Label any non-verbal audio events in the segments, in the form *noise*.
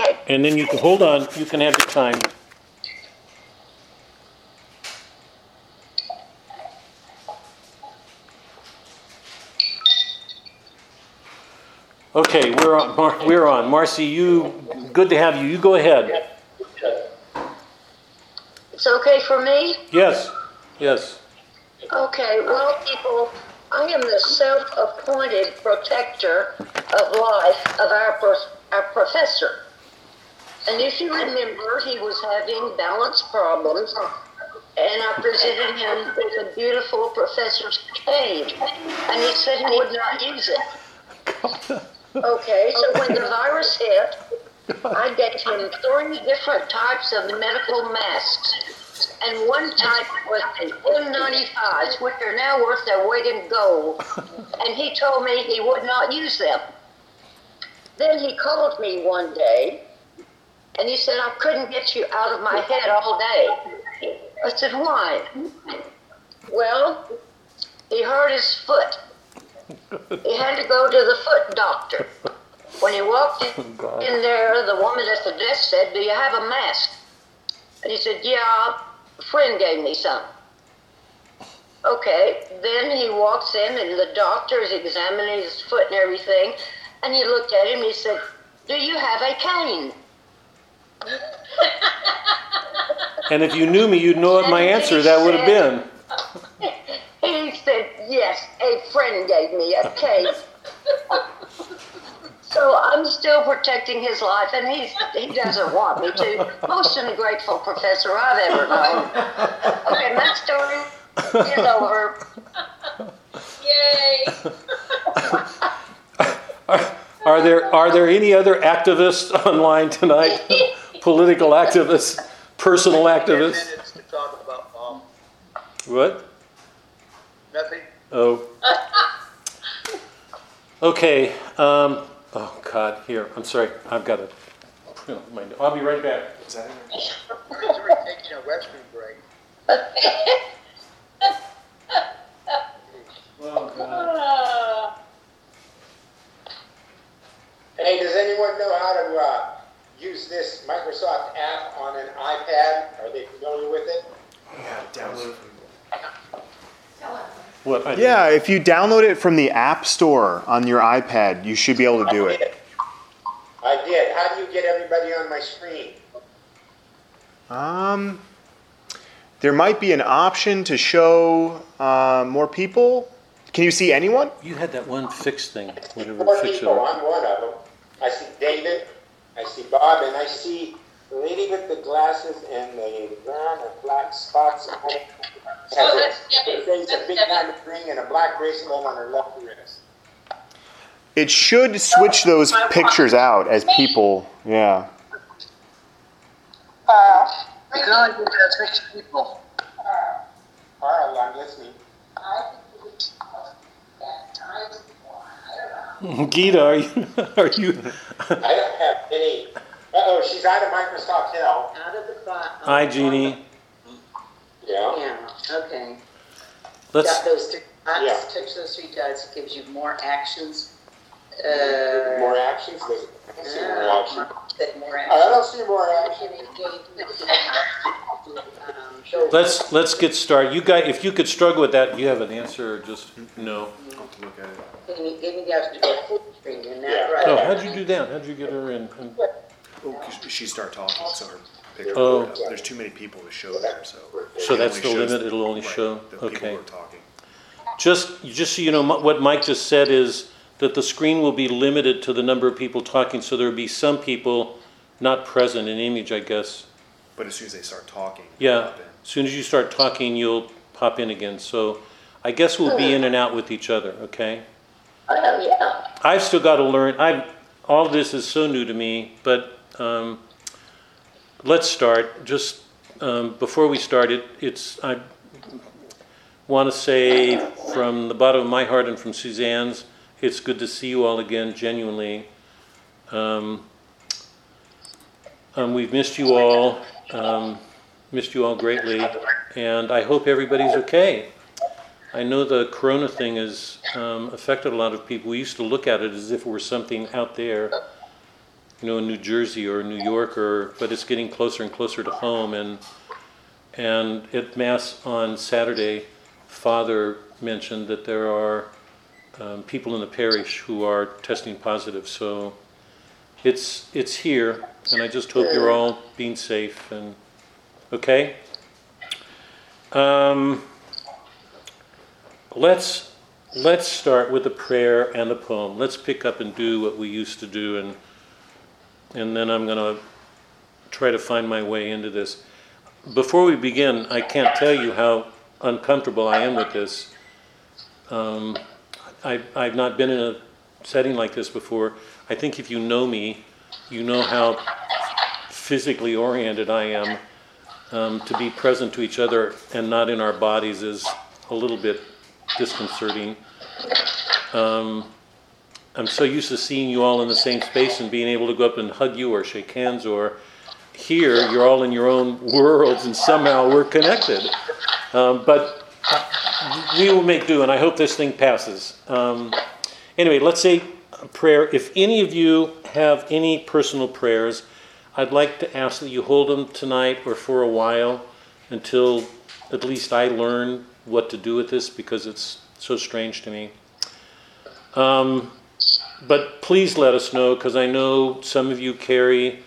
Okay, And then you can, hold on, you can have your time. Okay, we're on, Mar- we're on. Marcy, you, good to have you. You go ahead. it's okay for me? Yes, yes. Okay, well, people, I am the self-appointed protector of life of our, our professor. And if you remember, he was having balance problems, and I presented him with a beautiful professor's cane, and he said he would not use it. Okay, so when the virus hit, I gave him three different types of medical masks. And one type was the N95s, which are now worth their weight in gold. And he told me he would not use them. Then he called me one day and he said, I couldn't get you out of my head all day. I said, Why? Well, he hurt his foot. He had to go to the foot doctor. When he walked oh, in, in there, the woman at the desk said, Do you have a mask? And he said, Yeah, a friend gave me some. Okay, then he walks in and the doctor is examining his foot and everything. And he looked at him and he said, Do you have a cane? *laughs* And if you knew me, you'd know what my answer that would have been. *laughs* He said, Yes, a friend gave me a cane. *laughs* So I'm still protecting his life, and he's, he doesn't want me to. Most ungrateful professor I've ever known. Okay, my story is over. Yay! Are there, are there any other activists online tonight? Political activists, personal Ten activists? minutes to talk about, um, What? nothing. Oh. Okay, um, oh God, here, I'm sorry, I've got to I'll be right back. We're taking a restroom break. Oh, God. Hey, does anyone know how to uh, use this Microsoft app on an iPad? Are they familiar with it? Yeah, download What? Yeah, if you download it from the App Store on your iPad, you should be able to do it. I did. How do you get everybody on my screen? Um, there might be an option to show uh, more people. Can you see anyone? You had that one fix thing, whatever Four fix it. people. I'm one of them. I see David, I see Bob, and I see the lady with the glasses and the brown and black spots on it. Has Oh, a- that's Debbie. her face, a big Debbie. diamond ring and a black bracelet on her left wrist. It should switch those pictures out as people. Yeah. Uh, you can only do that six people. Carl, I'm listening. Gita, are you, are you, I don't have any. Uh-oh, she's out of Microsoft Hill. Out of the box. hi Jeannie, Yeah. Yeah, okay. let's, Got those three Yeah. dots, touch those three dots, it gives you more actions. Uh, More actions? There's- I don't see more action. that more I don't actions. see more action. Um, show- let's, let's get started. You guys, if you could struggle with that, do you have an answer or just no? Give me, give me the option to go full screen, and Yeah. right. Oh, how'd you do that? How'd you get her in? in- Oh, 'cause she start talking, so her picture. Oh. will up. There's too many people to show there, so. So it that's only the shows limit, it'll only right, show, The people okay. who are talking. Just, just so you know, mi- what Mike just said is that the screen will be limited to the number of people talking, so there'll be some people not present in image, I guess. But as soon as they start talking. Yeah, pop in. as soon as you start talking, you'll pop in again, so I guess we'll be in and out with each other, okay? Oh, yeah. I've still got to learn, I've, all this is so new to me, but, um, let's start, just, um, before we start it, it's, I want to say from the bottom of my heart and from Suzanne's, it's good to see you all again, genuinely. Um, um, we've missed you all, um, missed you all greatly, and I hope everybody's okay. I know the corona thing has um, affected a lot of people. We used to look at it as if it were something out there, you know, in New Jersey or New York, or but it's getting closer and closer to home. And and at mass on Saturday, Father mentioned that there are um, people in the parish who are testing positive. So it's it's here, and I just hope you're all being safe and okay. Um, let's let's start with the prayer and the poem. Let's pick up and do what we used to do, and and then I'm going to try to find my way into this. Before we begin, I can't tell you how uncomfortable I am with this. Um, I, I've not been in a setting like this before. I think if you know me, you know how physically oriented I am. Um, to be present to each other and not in our bodies is a little bit disconcerting. Um, I'm so used to seeing you all in the same space and being able to go up and hug you or shake hands, or here you're all in your own worlds and somehow we're connected. Um, but we will make do, and I hope this thing passes. Um, anyway, let's say a prayer. If any of you have any personal prayers, I'd like to ask that you hold them tonight or for a while until at least I learn what to do with this because it's so strange to me. Um, but please let us know because I know some of you carry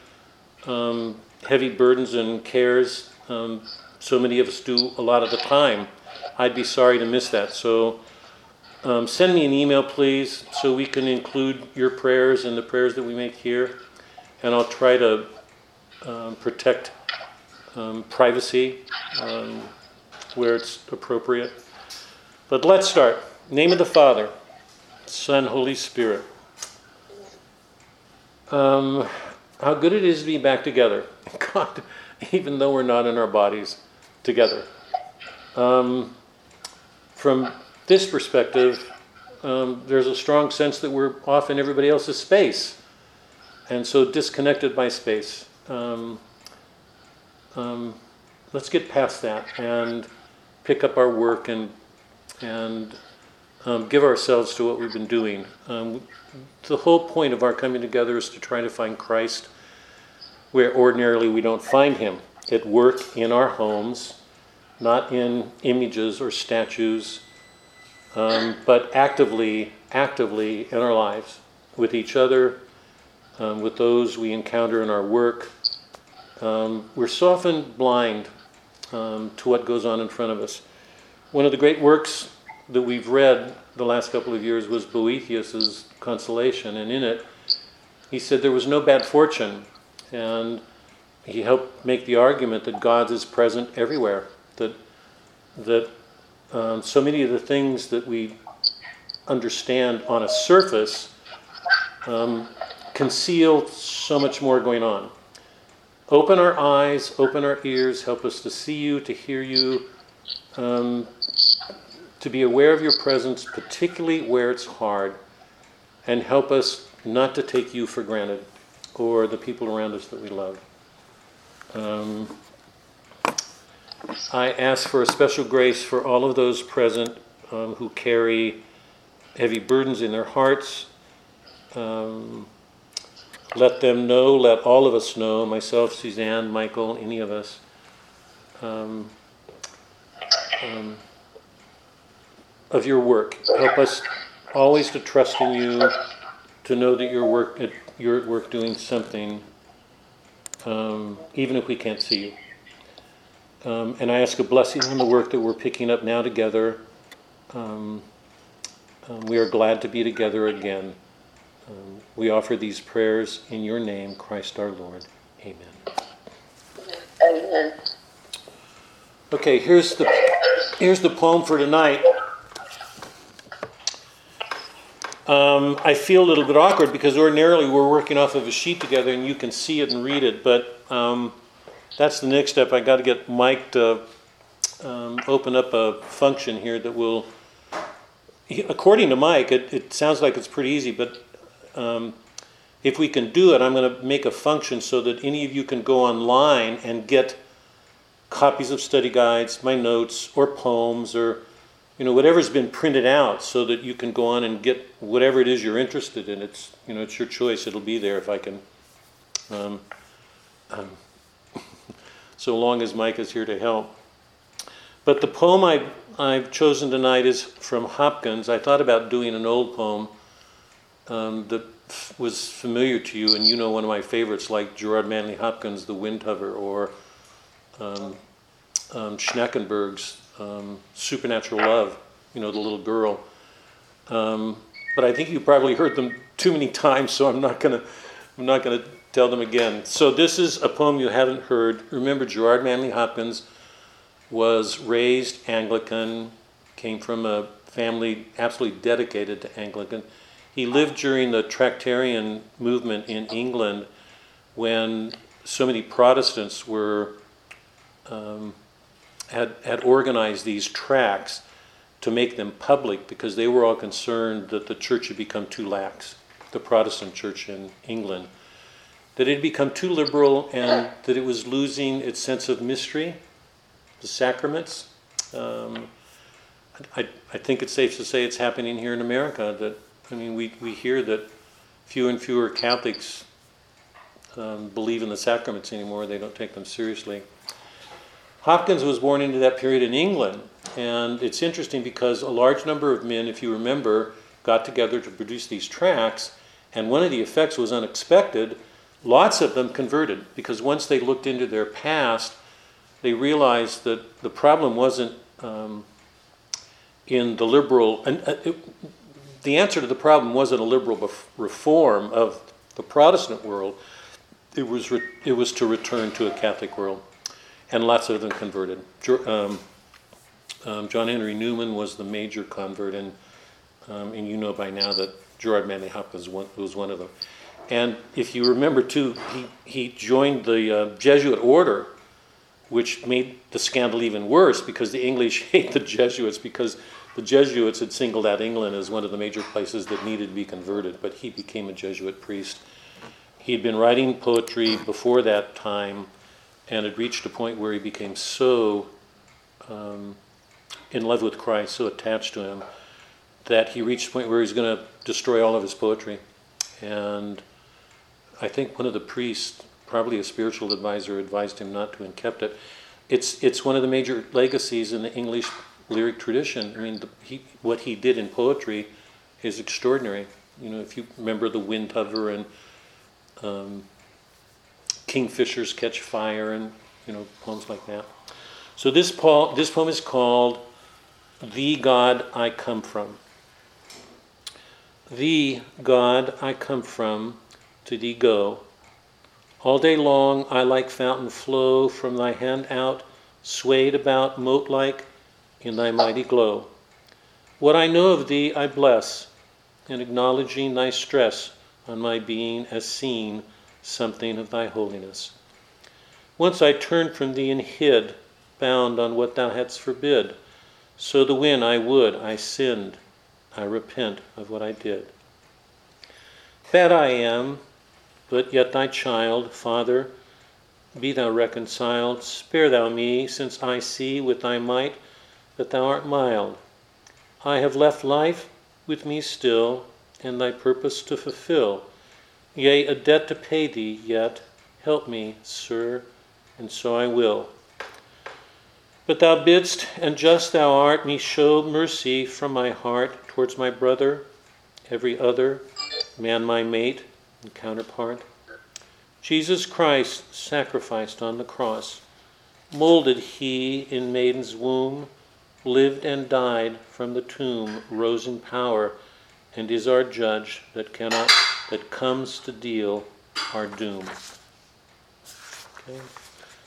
um, heavy burdens and cares. Um, so many of us do a lot of the time. I'd be sorry to miss that. So um, send me an email, please, so we can include your prayers and the prayers that we make here. And I'll try to um, protect um, privacy where it's appropriate. But let's start. Name of the Father, Son, Holy Spirit. Um, how good it is to be back together, *laughs* God, even though we're not in our bodies together. Um, from this perspective, um, there's a strong sense that we're off in everybody else's space, and so disconnected by space. Um, um, let's get past that and pick up our work and and um, give ourselves to what we've been doing. Um, the whole point of our coming together is to try to find Christ where ordinarily we don't find him at work in our homes, not in images or statues, um, but actively, actively in our lives with each other, um, with those we encounter in our work. Um, we're so often blind um, to what goes on in front of us. One of the great works that we've read the last couple of years was Boethius's Consolation, and in it, he said there was no bad fortune, and he helped make the argument that God is present everywhere. That that um, so many of the things that we understand on a surface um, conceal so much more going on. Open our eyes, open our ears, help us to see you, to hear you, um, to be aware of your presence, particularly where it's hard, and help us not to take you for granted or the people around us that we love. Um, I ask for a special grace for all of those present um, who carry heavy burdens in their hearts. Um, let them know, let all of us know, myself, Suzanne, Michael, any of us, um, um, of your work. Help us always to trust in you, to know that your work, you're at work doing something, um, even if we can't see you. Um, and I ask a blessing on the work that we're picking up now together. Um, um, we are glad to be together again. Um, we offer these prayers in your name, Christ our Lord. Amen. Amen. Okay, here's the here's the poem for tonight. Um, I feel a little bit awkward because ordinarily we're working off of a sheet together and you can see it and read it, but um, that's the next step. I got to get Mike to um, open up a function here that will, according to Mike, it, it sounds like it's pretty easy, but um, if we can do it, I'm going to make a function so that any of you can go online and get copies of study guides, my notes, or poems, or you know whatever's been printed out, so that you can go on and get whatever it is you're interested in. It's you know it's your choice. It'll be there if I can um, um, *laughs* so long as Mike is here to help. But the poem I, I've chosen tonight is from Hopkins. I thought about doing an old poem um, that was familiar to you, and you know one of my favorites, like Gerard Manley Hopkins' The Windhover, or um, um, Schnackenberg's um, Supernatural Love, you know, the little girl. Um, but I think you probably heard them too many times, so I'm not gonna, I'm not gonna tell them again. So this is a poem you haven't heard. Remember, Gerard Manley Hopkins was raised Anglican, came from a family absolutely dedicated to Anglican. He lived during the Tractarian movement in England when so many Protestants were um, had, had organized these tracts to make them public because they were all concerned that the church had become too lax, the Protestant church in England, that it had become too liberal and that it was losing its sense of mystery, the sacraments. Um, I, I think it's safe to say it's happening here in America that, I mean, we, we hear that fewer and fewer Catholics um, believe in the sacraments anymore, they don't take them seriously. Hopkins was born into that period in England, and it's interesting because a large number of men, if you remember, got together to produce these tracts, and one of the effects was unexpected. Lots of them converted because once they looked into their past, they realized that the problem wasn't um, in the liberal, and uh, it, the answer to the problem wasn't a liberal reform of the Protestant world. It was re- it was to return to a Catholic world and lots of them converted. Um, um, John Henry Newman was the major convert, and um, and you know by now that Gerard Manley Hopkins was one, was one of them. And if you remember too, he he joined the uh, Jesuit order, which made the scandal even worse because the English *laughs* hate the Jesuits because the Jesuits had singled out England as one of the major places that needed to be converted. But he became a Jesuit priest. He'd been writing poetry before that time and had reached a point where he became so um, in love with Christ, so attached to him, that he reached a point where he's going to destroy all of his poetry. And I think one of the priests, probably a spiritual advisor, advised him not to and kept it. It's it's one of the major legacies in the English lyric tradition. I mean, the, he, what he did in poetry is extraordinary. You know, if you remember the wind Windhover and um, kingfishers catch fire and you know poems like that. So this poem, this poem is called "The God I Come From." The God, I come from, to thee go. All day long I like fountain flow from thy hand out, swayed about mote like in thy mighty glow. What I know of thee I bless, and acknowledging thy stress on my being as seen something of thy holiness. Once I turned from thee and hid, bound on what thou hadst forbid. So the when I would, I sinned, I repent of what I did. Bad I am, but yet thy child, Father, be thou reconciled, spare thou me, since I see with thy might that thou art mild. I have left life with me still, and thy purpose to fulfill. Yea, a debt to pay thee yet. Help me, sir, and so I will. But thou bidst, and just thou art, me show mercy from my heart towards my brother, every other, man my mate and counterpart. Jesus Christ sacrificed on the cross, molded he in maiden's womb, lived and died from the tomb, rose in power, and is our judge that cannot that comes to deal our doom. Okay.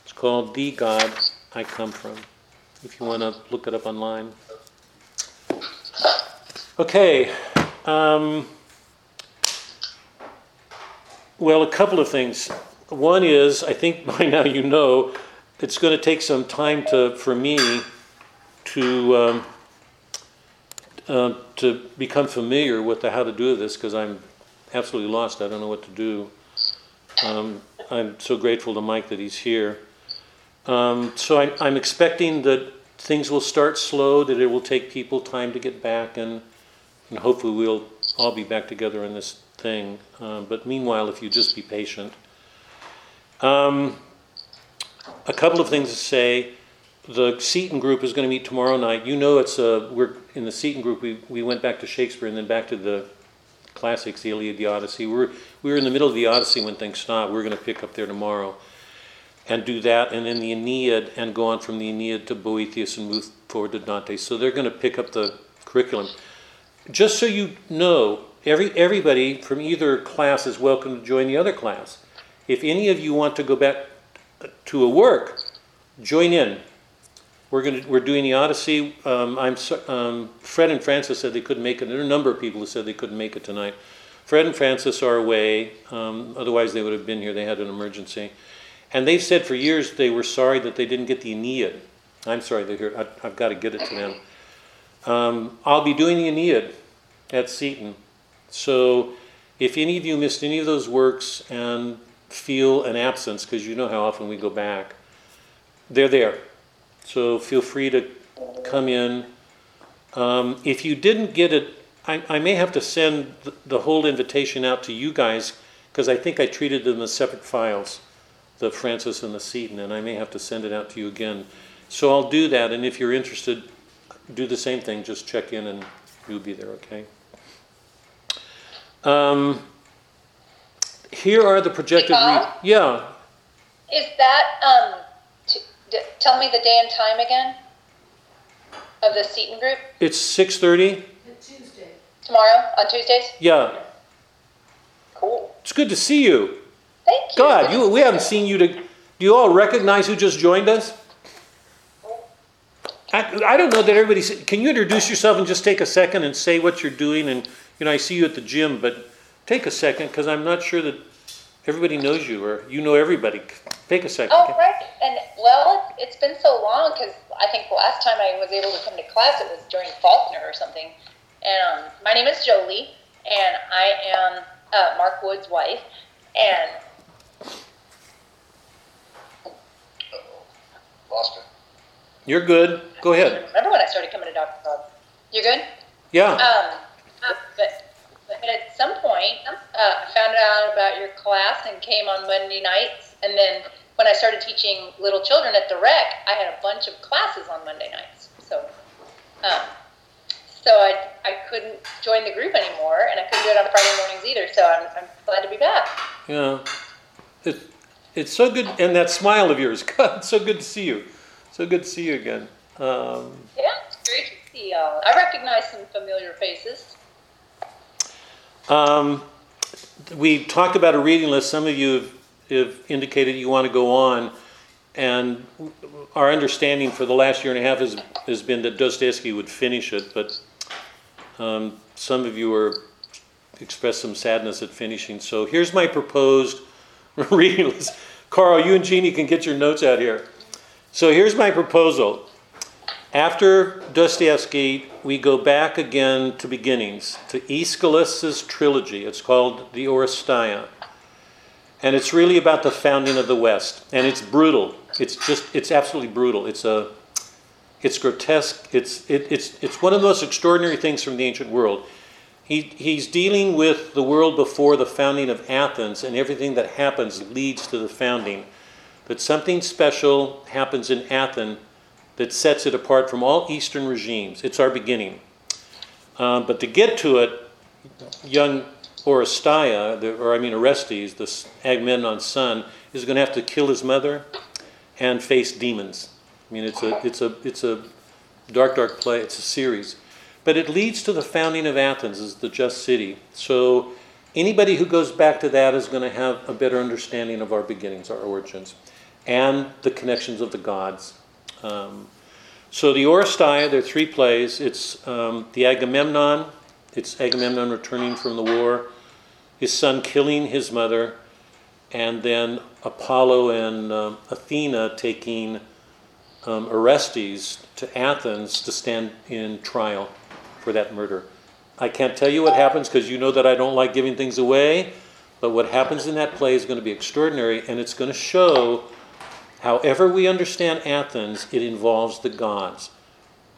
It's called The God I Come From, if you want to look it up online. Okay. Um, well, a couple of things. One is, I think by now you know, it's going to take some time to for me to um, uh, to become familiar with the how to do this because I'm absolutely lost. I don't know what to do. Um, I'm so grateful to Mike that he's here. Um, so I'm, I'm expecting that things will start slow, that it will take people time to get back, and, and hopefully we'll all be back together in this thing. Um, but meanwhile, if you just be patient. Um, a couple of things to say. The Seton group is going to meet tomorrow night. You know, it's a, we're in the Seton group. We, we went back to Shakespeare and then back to the classics, the Iliad, the Odyssey. We're, we were in the middle of the Odyssey when things stopped. We're going to pick up there tomorrow and do that, and then the Aeneid, and go on from the Aeneid to Boethius and move forward to Dante. So they're going to pick up the curriculum. Just so you know, every everybody from either class is welcome to join the other class. If any of you want to go back to a work, join in. We're to, we're doing the Odyssey. Um, I'm um, Fred and Francis said they couldn't make it. There are a number of people who said they couldn't make it tonight. Fred and Francis are away. Um, otherwise, they would have been here. They had an emergency, and they've said for years they were sorry that they didn't get the Aeneid. I'm sorry they heard. I, I've got to get it to them. Um, I'll be doing the Aeneid at Seton. So if any of you missed any of those works and feel an absence, because you know how often we go back, they're there. So feel free to come in. Um, if you didn't get it, I, I may have to send the, the whole invitation out to you guys, because I think I treated them as separate files, the Francis and the Seton, and I may have to send it out to you again. So I'll do that, and if you're interested, do the same thing, just check in and you'll be there, okay? Um, here are the projected. Re- yeah, Is that, um, d- tell me the day and time again of the Seton group it's 6:30. Tuesday. tomorrow on Tuesdays? Yeah, Cool. it's good to see you. Thank you. God, you we haven't seen you to. Do you all recognize who just joined us? I, I don't know that everybody. Can you introduce yourself and just take a second and say what you're doing? And you know, I see you at the gym, but take a second because I'm not sure that everybody knows you or you know everybody. Take a second. Oh, okay? right. And well, it- it's been so long because I think the last time I was able to come to class, it was during Faulkner or something. And um, my name is Jolie, and I am uh, Mark Wood's wife. And Lost it. You're good. Go I ahead. remember when I started coming to Dr. Bob. You're good? Yeah. Um, but, but at some point, uh, I found out about your class and came on Monday nights. And then when I started teaching little children at the rec, I had a bunch of classes on Monday nights. So, um, so I, I couldn't join the group anymore, and I couldn't do it on Friday mornings either. So I'm, I'm glad to be back. Yeah. It, it's so good, and that smile of yours. *laughs* God, it's so good to see you. So good to see you again. Um, Yeah, it's great to see y'all. I recognize some familiar faces. Um, we talked about a reading list. Some of you have, have indicated you want to go on, and our understanding for the last year and a half has, has been that Dostoevsky would finish it, but um, some of you are expressed some sadness at finishing. So here's my proposed *laughs* reading list. Carl, you and Jeannie can get your notes out here. So here's my proposal. After Dostoevsky, we go back again to beginnings, to Aeschylus's trilogy. It's called the Oresteia. And it's really about the founding of the West. And it's brutal. It's just, it's absolutely brutal. It's a, it's grotesque. It's, it, it's, it's one of the most extraordinary things from the ancient world. He, he's dealing with the world before the founding of Athens, and everything that happens leads to the founding. But something special happens in Athens that sets it apart from all Eastern regimes. It's our beginning. Um, but to get to it, young Oresteia, or I mean Orestes, the Agamemnon's son, is going to have to kill his mother and face demons. I mean, it's a, it's a, it's a dark, dark play. It's a series. But it leads to the founding of Athens as the just city. So anybody who goes back to that is going to have a better understanding of our beginnings, our origins, and the connections of the gods. Um, so the Oresteia, there are three plays. It's um, the Agamemnon. It's Agamemnon returning from the war, his son killing his mother, and then Apollo and um, Athena taking um, Orestes to Athens to stand in trial for that murder. I can't tell you what happens because you know that I don't like giving things away, but what happens in that play is going to be extraordinary and it's going to show however we understand Athens, it involves the gods.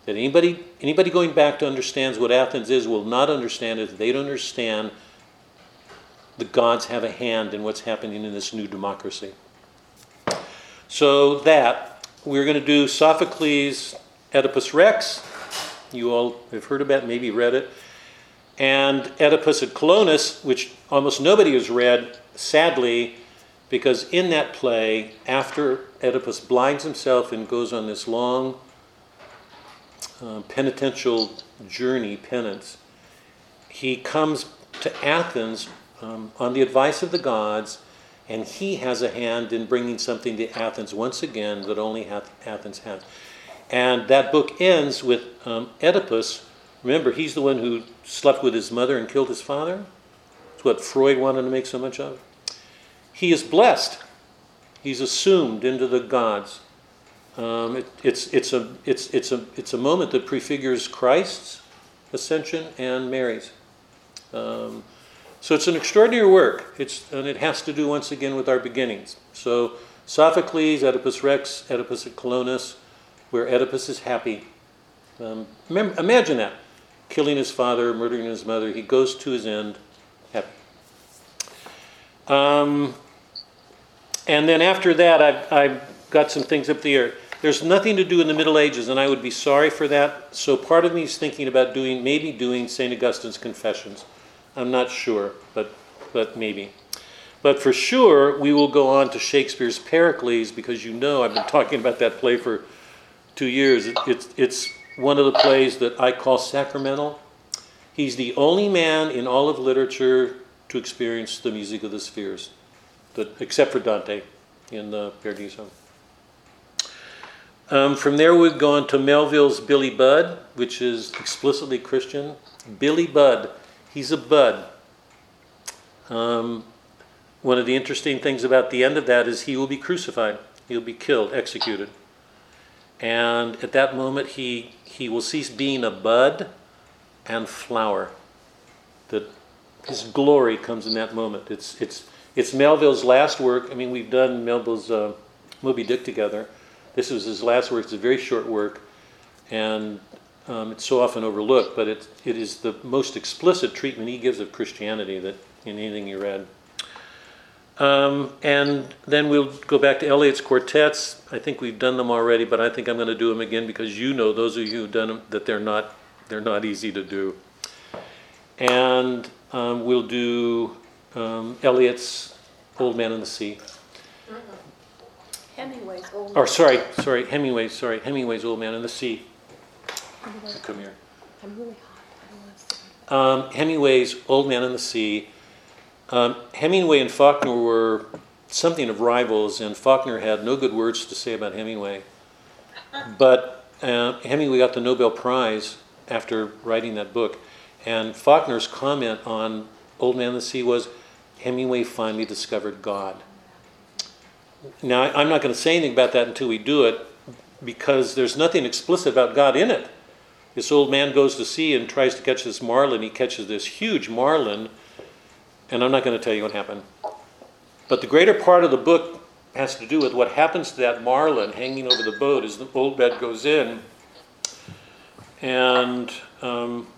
That anybody, anybody going back to understands what Athens is will not understand it. They don't understand the gods have a hand in what's happening in this new democracy. So that, we're going to do Sophocles' Oedipus Rex. You all have heard about, maybe read it. And Oedipus at Colonus, which almost nobody has read, sadly, because in that play, after Oedipus blinds himself and goes on this long uh, penitential journey, penance, he comes to Athens um, on the advice of the gods, and he has a hand in bringing something to Athens once again that only Athens has. And that book ends with um, Oedipus. Remember, he's the one who slept with his mother and killed his father. It's what Freud wanted to make so much of. He is blessed. He's assumed into the gods. Um, it, it's, it's, a, it's, it's, a, it's a moment that prefigures Christ's ascension and Mary's. Um, so it's an extraordinary work, it's, and it has to do once again with our beginnings. So Sophocles, Oedipus Rex, Oedipus at Colonus, where Oedipus is happy. Um, imagine that killing his father, murdering his mother. He goes to his end happy. Um, and then after that, I've, I've got some things up the air. There's nothing to do in the Middle Ages, and I would be sorry for that. So part of me is thinking about doing, maybe doing St. Augustine's Confessions. I'm not sure, but, but maybe. But for sure, we will go on to Shakespeare's Pericles because you know I've been *laughs* talking about that play for two years. It, it's, it's one of the plays that I call sacramental. He's the only man in all of literature to experience the music of the spheres, except for Dante in the Paradiso. Um, from there, we've gone to Melville's Billy Budd, which is explicitly Christian. Billy Budd He's a bud. Um, one of the interesting things about the end of that is he will be crucified. He'll be killed, executed. And at that moment, he, he will cease being a bud and flower. That his glory comes in that moment. It's, it's, it's Melville's last work. I mean, we've done Melville's uh, Moby Dick together. This was his last work. It's a very short work. And um, it's so often overlooked, but it, it is the most explicit treatment he gives of Christianity that in anything you read. Um, and then we'll go back to Eliot's quartets. I think we've done them already, but I think I'm going to do them again because you know, those of you who've done them, that they're not they're not easy to do. And um, we'll do um, Eliot's Old Man in the Sea. Hemingway's Old. Or sorry, sorry, Hemingway's sorry, Hemingway's Old Man in the Sea. Come here. I'm really hot. Um, Hemingway's Old Man in the Sea. Um, Hemingway and Faulkner were something of rivals, and Faulkner had no good words to say about Hemingway. But uh, Hemingway got the Nobel Prize after writing that book, and Faulkner's comment on Old Man in the Sea was Hemingway finally discovered God. Now, I'm not going to say anything about that until we do it because there's nothing explicit about God in it. This old man goes to sea and tries to catch this marlin. He catches this huge marlin, and I'm not going to tell you what happened. But the greater part of the book has to do with what happens to that marlin hanging over the boat as the old man goes in. And um,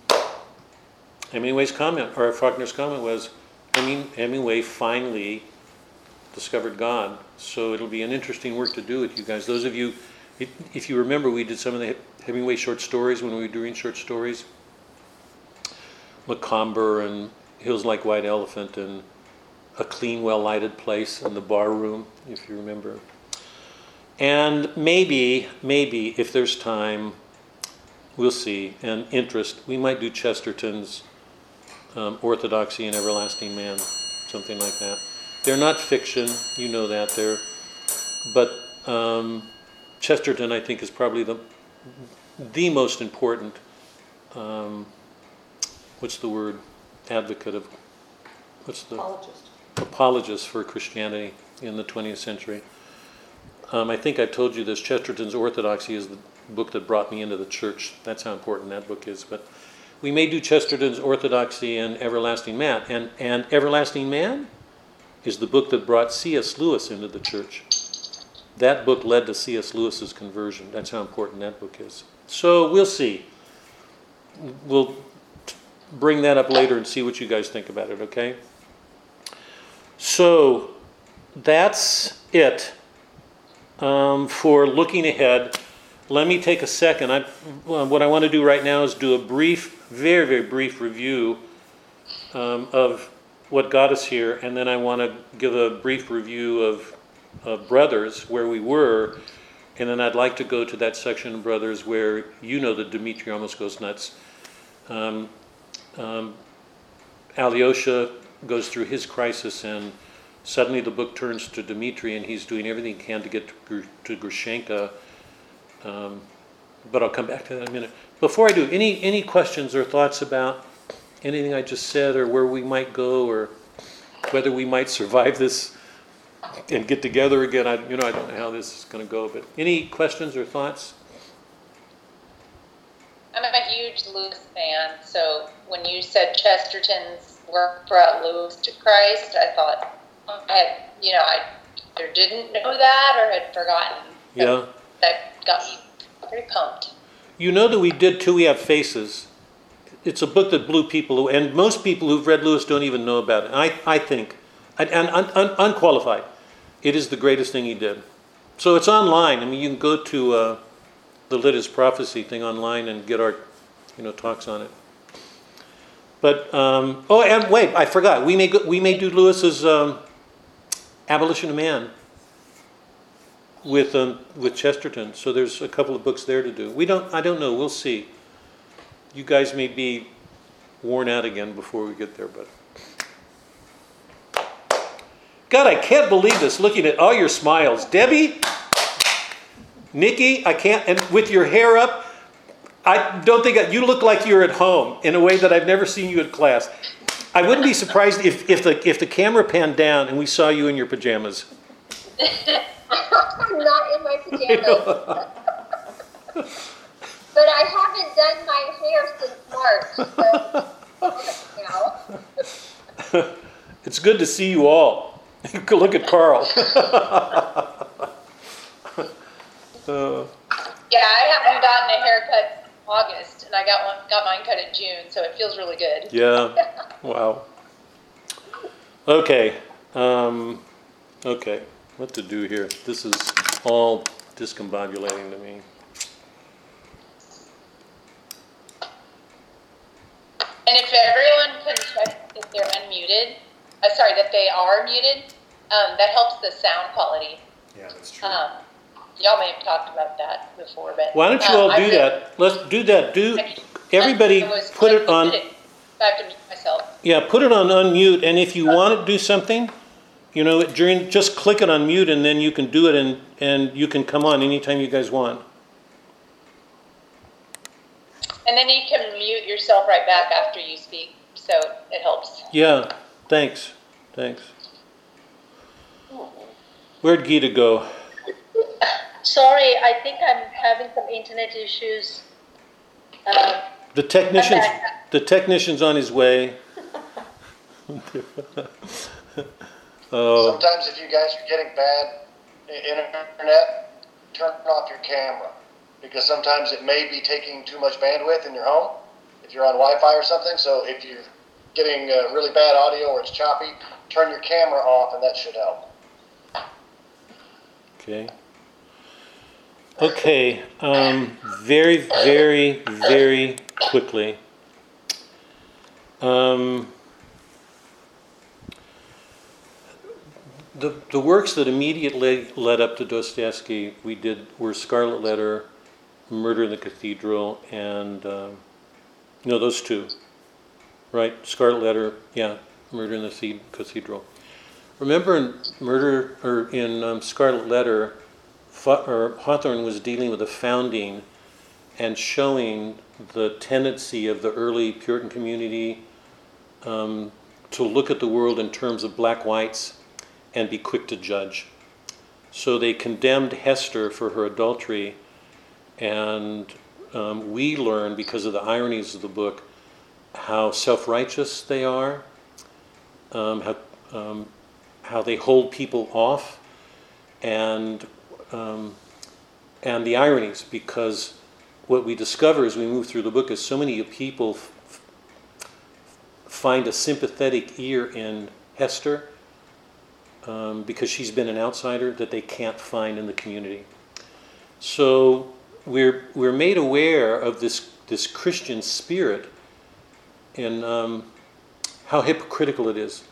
Hemingway's comment, or Faulkner's comment, was Hemingway finally discovered God. So it'll be an interesting work to do with you guys. Those of you, if you remember, we did some of the Hemingway short stories when we were doing short stories. Macomber and Hills Like White Elephant and A Clean, Well Lighted Place and the bar room, if you remember. And maybe, maybe, if there's time, we'll see, and interest, we might do Chesterton's um, Orthodoxy and Everlasting Man, something like that. They're not fiction, you know that. They're, but um, Chesterton, I think, is probably the the most important, um, what's the word, advocate of, what's the? Apologist. Apologist for Christianity in the 20th century. Um, I think I've told you this. Chesterton's Orthodoxy is the book that brought me into the church. That's how important that book is. But we may do Chesterton's Orthodoxy and Everlasting Man. And, and Everlasting Man is the book that brought C.S. Lewis into the church. That book led to C.S. Lewis's conversion. That's how important that book is. So we'll see. We'll bring that up later and see what you guys think about it, okay? So that's it um, for looking ahead. Let me take a second. I, what I want to do right now is do a brief, very, very brief review um, of what got us here, and then I want to give a brief review of, of Brothers, where we were, and then I'd like to go to that section of Brothers where you know that Dimitri almost goes nuts. Um, um, Alyosha goes through his crisis, and suddenly the book turns to Dmitri, and he's doing everything he can to get to, to Grushenka. Um, but I'll come back to that in a minute. Before I do, any any questions or thoughts about anything I just said, or where we might go, or whether we might survive this and get together again? I you know I don't know how this is going to go, but any questions or thoughts? I'm a huge Lewis fan, so when you said Chesterton's work brought Lewis to Christ, I thought I had, you know, I either didn't know that or had forgotten. Yeah. That got me pretty pumped. You know that we did Till We Have Faces. It's a book that blew people, and most people who've read Lewis don't even know about it. I, I think, and, and un, un, unqualified, it is the greatest thing he did. So it's online. I mean, you can go to uh, the Litters Prophecy thing online and get our, you know, talks on it. But um, oh, and wait, I forgot. We may go, we may do Lewis's um, Abolition of Man with um, with Chesterton. So there's a couple of books there to do. We don't. I don't know. We'll see. You guys may be worn out again before we get there, but God, I can't believe this. Looking at all your smiles, Debbie, Nikki, I can't. And with your hair up, I don't think I, you look like you're at home in a way that I've never seen you at class. I wouldn't be surprised if, if the if the camera panned down and we saw you in your pajamas. *laughs* I'm *laughs* not in my pajamas. *laughs* but I haven't done my hair since March. So, now. *laughs* It's good to see you all. Look at Carl. Uh, Yeah, I haven't gotten a haircut in August, and I got one, got mine cut in June, so it feels really good. yeah. Wow. Okay. Um, okay. What to do here? This is all discombobulating to me. And if everyone can check if they're unmuted, uh, sorry, that they are muted, um, that helps the sound quality. Yeah, that's true. Um, y'all may have talked about that before, but Why don't you uh, all I've do been- that? Let's do that. Do everybody put it I on. did I have to mute myself. Yeah, put it on unmute, and if you want to do something, you know, during just click it on mute, and then you can do it, and and you can come on anytime you guys want. And then you can mute yourself right back after you speak, so it helps. Yeah. Thanks. Thanks. Where'd Gita go? Sorry, I think I'm having some internet issues. Um, The technician's the technician's on his way. *laughs* oh, Sometimes if you guys are getting bad internet, turn off your camera. Because sometimes it may be taking too much bandwidth in your home, if you're on Wi-Fi or something. So if you're getting uh, really bad audio or it's choppy, turn your camera off and that should help. okay. Okay. Um, very, very, very quickly. Um, the, the works that immediately led up to Dostoevsky, we did were Scarlet Letter, Murder in the Cathedral, and um, no, those two, right? Scarlet Letter, yeah, Murder in the Cathedral. Remember in Murder or in um, Scarlet Letter, Hawthorne was dealing with the founding and showing the tendency of the early Puritan community um, to look at the world in terms of black whites and be quick to judge. So they condemned Hester for her adultery, and um, we learn because of the ironies of the book how self-righteous they are, um, how um, how they hold people off, and um, and the ironies because what we discover as we move through the book is so many people f- find a sympathetic ear in Hester um, because she's been an outsider that they can't find in the community. So we're, we're made aware of this, this Christian spirit and um, how hypocritical it is,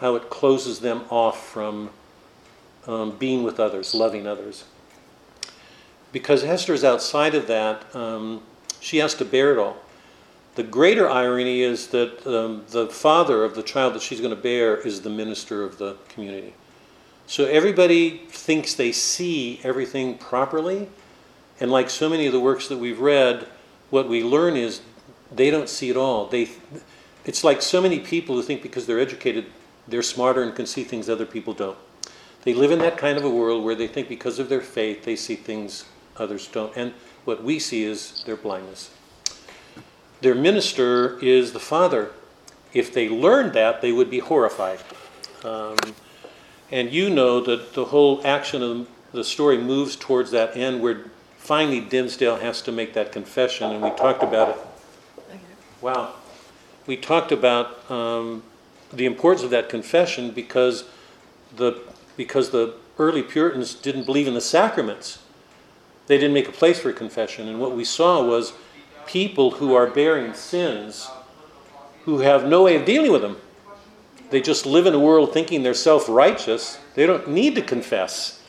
how it closes them off from um, being with others, loving others. Because Hester's outside of that, um, she has to bear it all. The greater irony is that um, the father of the child that she's going to bear is the minister of the community. So everybody thinks they see everything properly, and like so many of the works that we've read, what we learn is they don't see it all. They, it's like so many people who think because they're educated, they're smarter and can see things other people don't. They live in that kind of a world where they think because of their faith, they see things others don't. And what we see is their blindness. Their minister is the Father. If they learned that, they would be horrified. Um, and you know that the whole action of the story moves towards that end where finally Dimmesdale has to make that confession, and we talked about it. Wow. We talked about um, the importance of that confession because the, because the early Puritans didn't believe in the sacraments. They didn't make a place for confession. And what we saw was people who are bearing sins who have no way of dealing with them. They just live in a world thinking they're self righteous. They don't need to confess.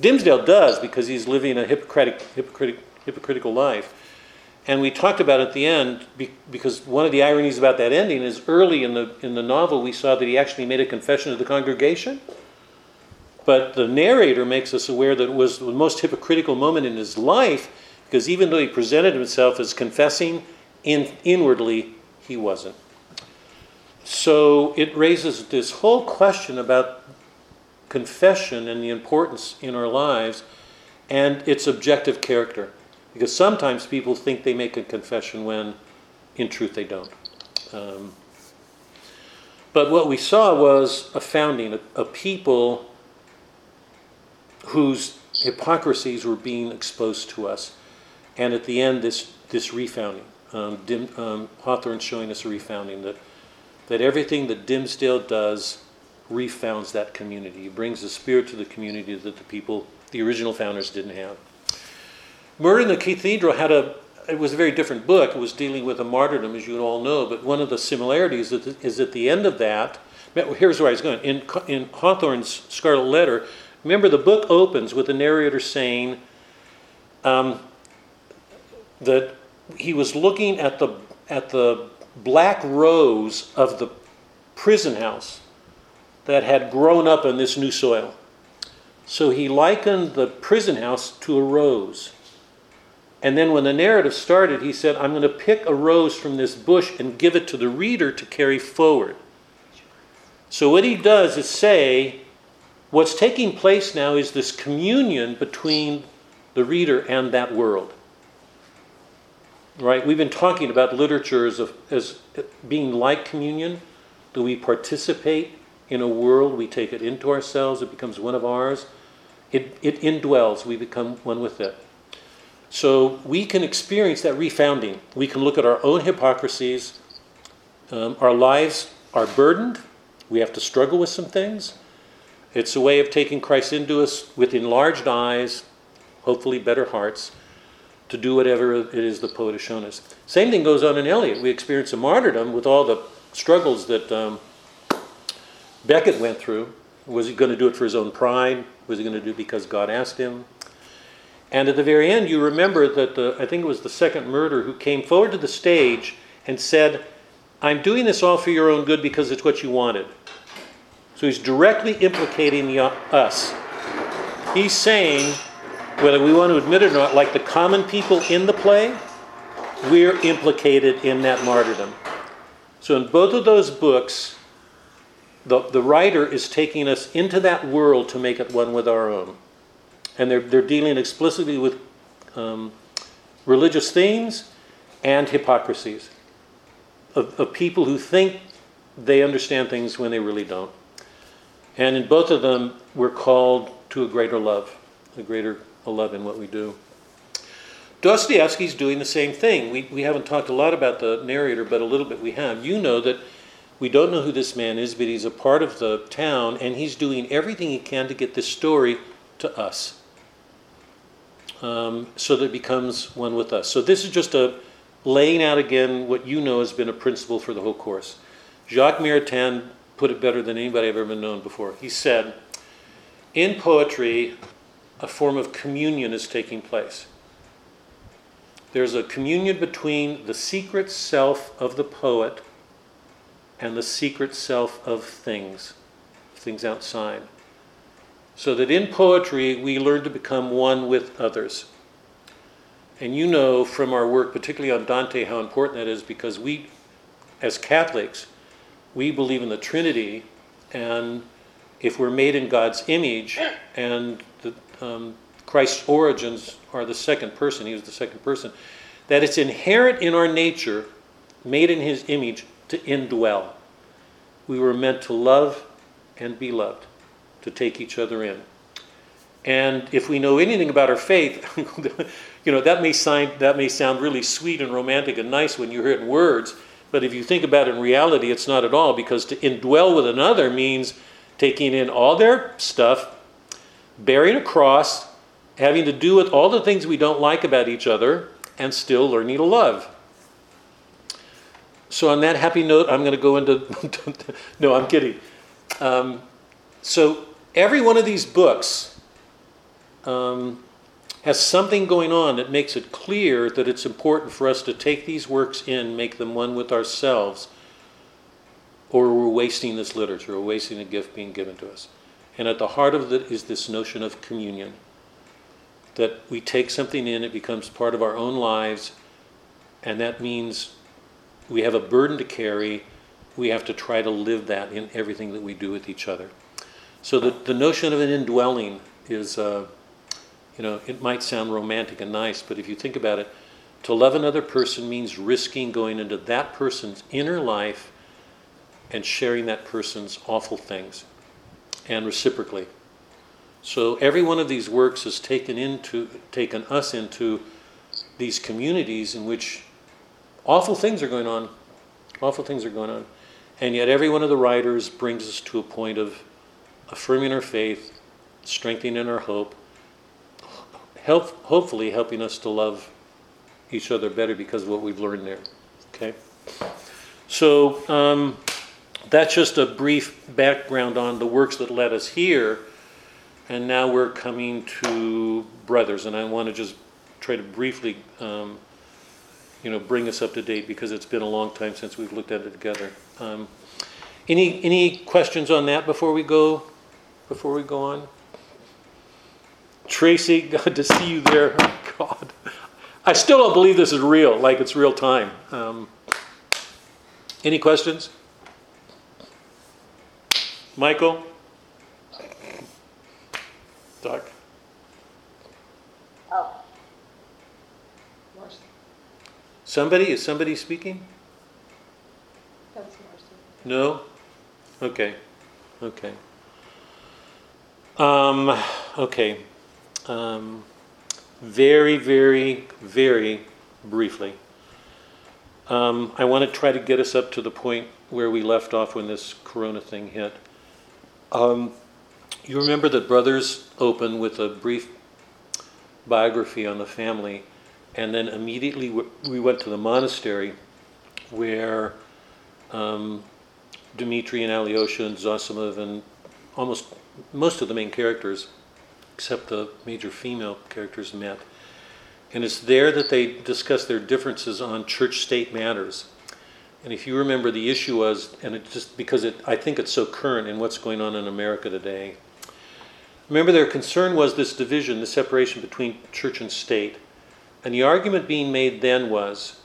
Dimmesdale does because he's living a hypocritic, hypocritic, hypocritical life. And we talked about at the end because one of the ironies about that ending is early in the in the novel we saw that he actually made a confession to the congregation. But the narrator makes us aware that it was the most hypocritical moment in his life because even though he presented himself as confessing, in, inwardly he wasn't. So it raises this whole question about confession and the importance in our lives and its objective character. Because sometimes people think they make a confession when in truth they don't. Um, but what we saw was a founding, a, a people whose hypocrisies were being exposed to us. And at the end, this, this refounding. Um, Dim, um, Hawthorne showing us a refounding that, that everything that Dimmesdale does refounds that community. He brings the spirit to the community that the people, the original founders, didn't have. Murder in the Cathedral had a, it was a very different book. It was dealing with a martyrdom, as you all know, but one of the similarities is at the end of that, here's where I was going. In, in Hawthorne's Scarlet Letter, remember the book opens with the narrator saying um, that he was looking at the, at the black rose of the prison house that had grown up in this new soil. So he likened the prison house to a rose. And then when the narrative started, he said, I'm going to pick a rose from this bush and give it to the reader to carry forward. So what he does is say, what's taking place now is this communion between the reader and that world. Right? We've been talking about literature as, a, as being like communion. Do we participate in a world? We take it into ourselves, it becomes one of ours. It, it indwells, we become one with it. So we can experience that refounding. We can look at our own hypocrisies. Um, our lives are burdened. We have to struggle with some things. It's a way of taking Christ into us with enlarged eyes, hopefully better hearts, to do whatever it is the poet has shown us. Same thing goes on in Eliot. We experience a martyrdom with all the struggles that um, Becket went through. Was he going to do it for his own pride? Was he going to do it because God asked him? And at the very end, you remember that the, I think it was the second murderer who came forward to the stage and said, I'm doing this all for your own good because it's what you wanted. So he's directly implicating us. He's saying, whether we want to admit it or not, like the common people in the play, we're implicated in that martyrdom. So in both of those books, the, the writer is taking us into that world to make it one with our own and they're, they're dealing explicitly with um, religious themes and hypocrisies of, of people who think they understand things when they really don't. And in both of them, we're called to a greater love, a greater love in what we do. Dostoevsky's doing the same thing. We, we haven't talked a lot about the narrator, but a little bit we have. You know that We don't know who this man is, but he's a part of the town, and he's doing everything he can to get this story to us. Um, so that it becomes one with us. So this is just a laying out again what you know has been a principle for the whole course. Jacques Maritain put it better than anybody I've ever known before. He said, In poetry, a form of communion is taking place. There's a communion between the secret self of the poet and the secret self of things, things outside. So that in poetry, we learn to become one with others. And you know from our work, particularly on Dante, how important that is because we, as Catholics, we believe in the Trinity, and if we're made in God's image, and the, um, Christ's origins are the second person, he was the second person, that it's inherent in our nature, made in his image, to indwell. We were meant to love and be loved, to take each other in. And if we know anything about our faith, *laughs* you know, that may, sound, that may sound really sweet and romantic and nice when you hear it in words, but if you think about it in reality, it's not at all, because to indwell with another means taking in all their stuff, bearing a cross, having to do with all the things we don't like about each other, and still learning to love. So, on that happy note, I'm going to go into. *laughs* no, I'm kidding. Um, so, every one of these books um, has something going on that makes it clear that it's important for us to take these works in, make them one with ourselves, or we're wasting this literature, we're wasting a gift being given to us. And at the heart of it is this notion of communion that we take something in, it becomes part of our own lives, and that means we have a burden to carry. We have to try to live that in everything that we do with each other. So the, the notion of an indwelling is, uh, you know, it might sound romantic and nice, but if you think about it, to love another person means risking going into that person's inner life and sharing that person's awful things, and reciprocally. So every one of these works has taken into taken us into these communities in which awful things are going on. Awful things are going on. And yet every one of the writers brings us to a point of affirming our faith, strengthening our hope, help, hopefully helping us to love each other better because of what we've learned there. Okay? So um, that's just a brief background on the works that led us here. And now we're coming to brothers, and I want to just try to briefly, um, you know, bring us up to date because it's been a long time since we've looked at it together. Um, any any questions on that before we go? Before we go on, Tracy, *laughs* good to see you there. Oh, God, I still don't believe this is real, like it's real time. Um, any questions, Michael? Doc? Oh, Somebody? Is somebody speaking? That's. No? Okay. Okay. Um, okay. Um, very, very, very briefly. Um, I want to try to get us up to the point where we left off when this corona thing hit. Um, you remember that Brothers opened with a brief biography on the family, and then immediately we went to the monastery where um, Dmitri and Alyosha and Zosimov and almost most of the main characters, except the major female characters, met. And it's there that they discuss their differences on church state matters. And if you remember, the issue was, and it just because it, I think it's so current in what's going on in America today. Remember, their concern was this division, the separation between church and state. And the argument being made then was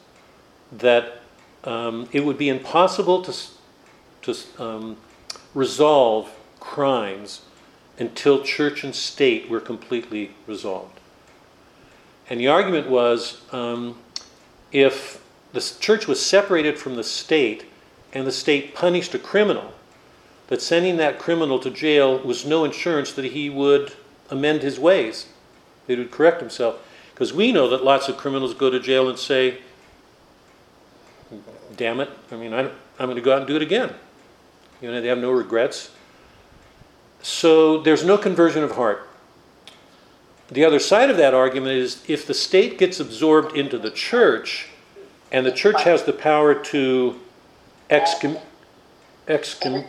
that um, it would be impossible to, to um, resolve crimes until church and state were completely resolved. And the argument was um, if the church was separated from the state and the state punished a criminal, that sending that criminal to jail was no insurance that he would amend his ways, that he would correct himself. Because we know that lots of criminals go to jail and say, damn it. I mean, I, I'm going to go out and do it again. You know, they have no regrets. So there's no conversion of heart. The other side of that argument is if the state gets absorbed into the church, and the church has the power to excom, excom,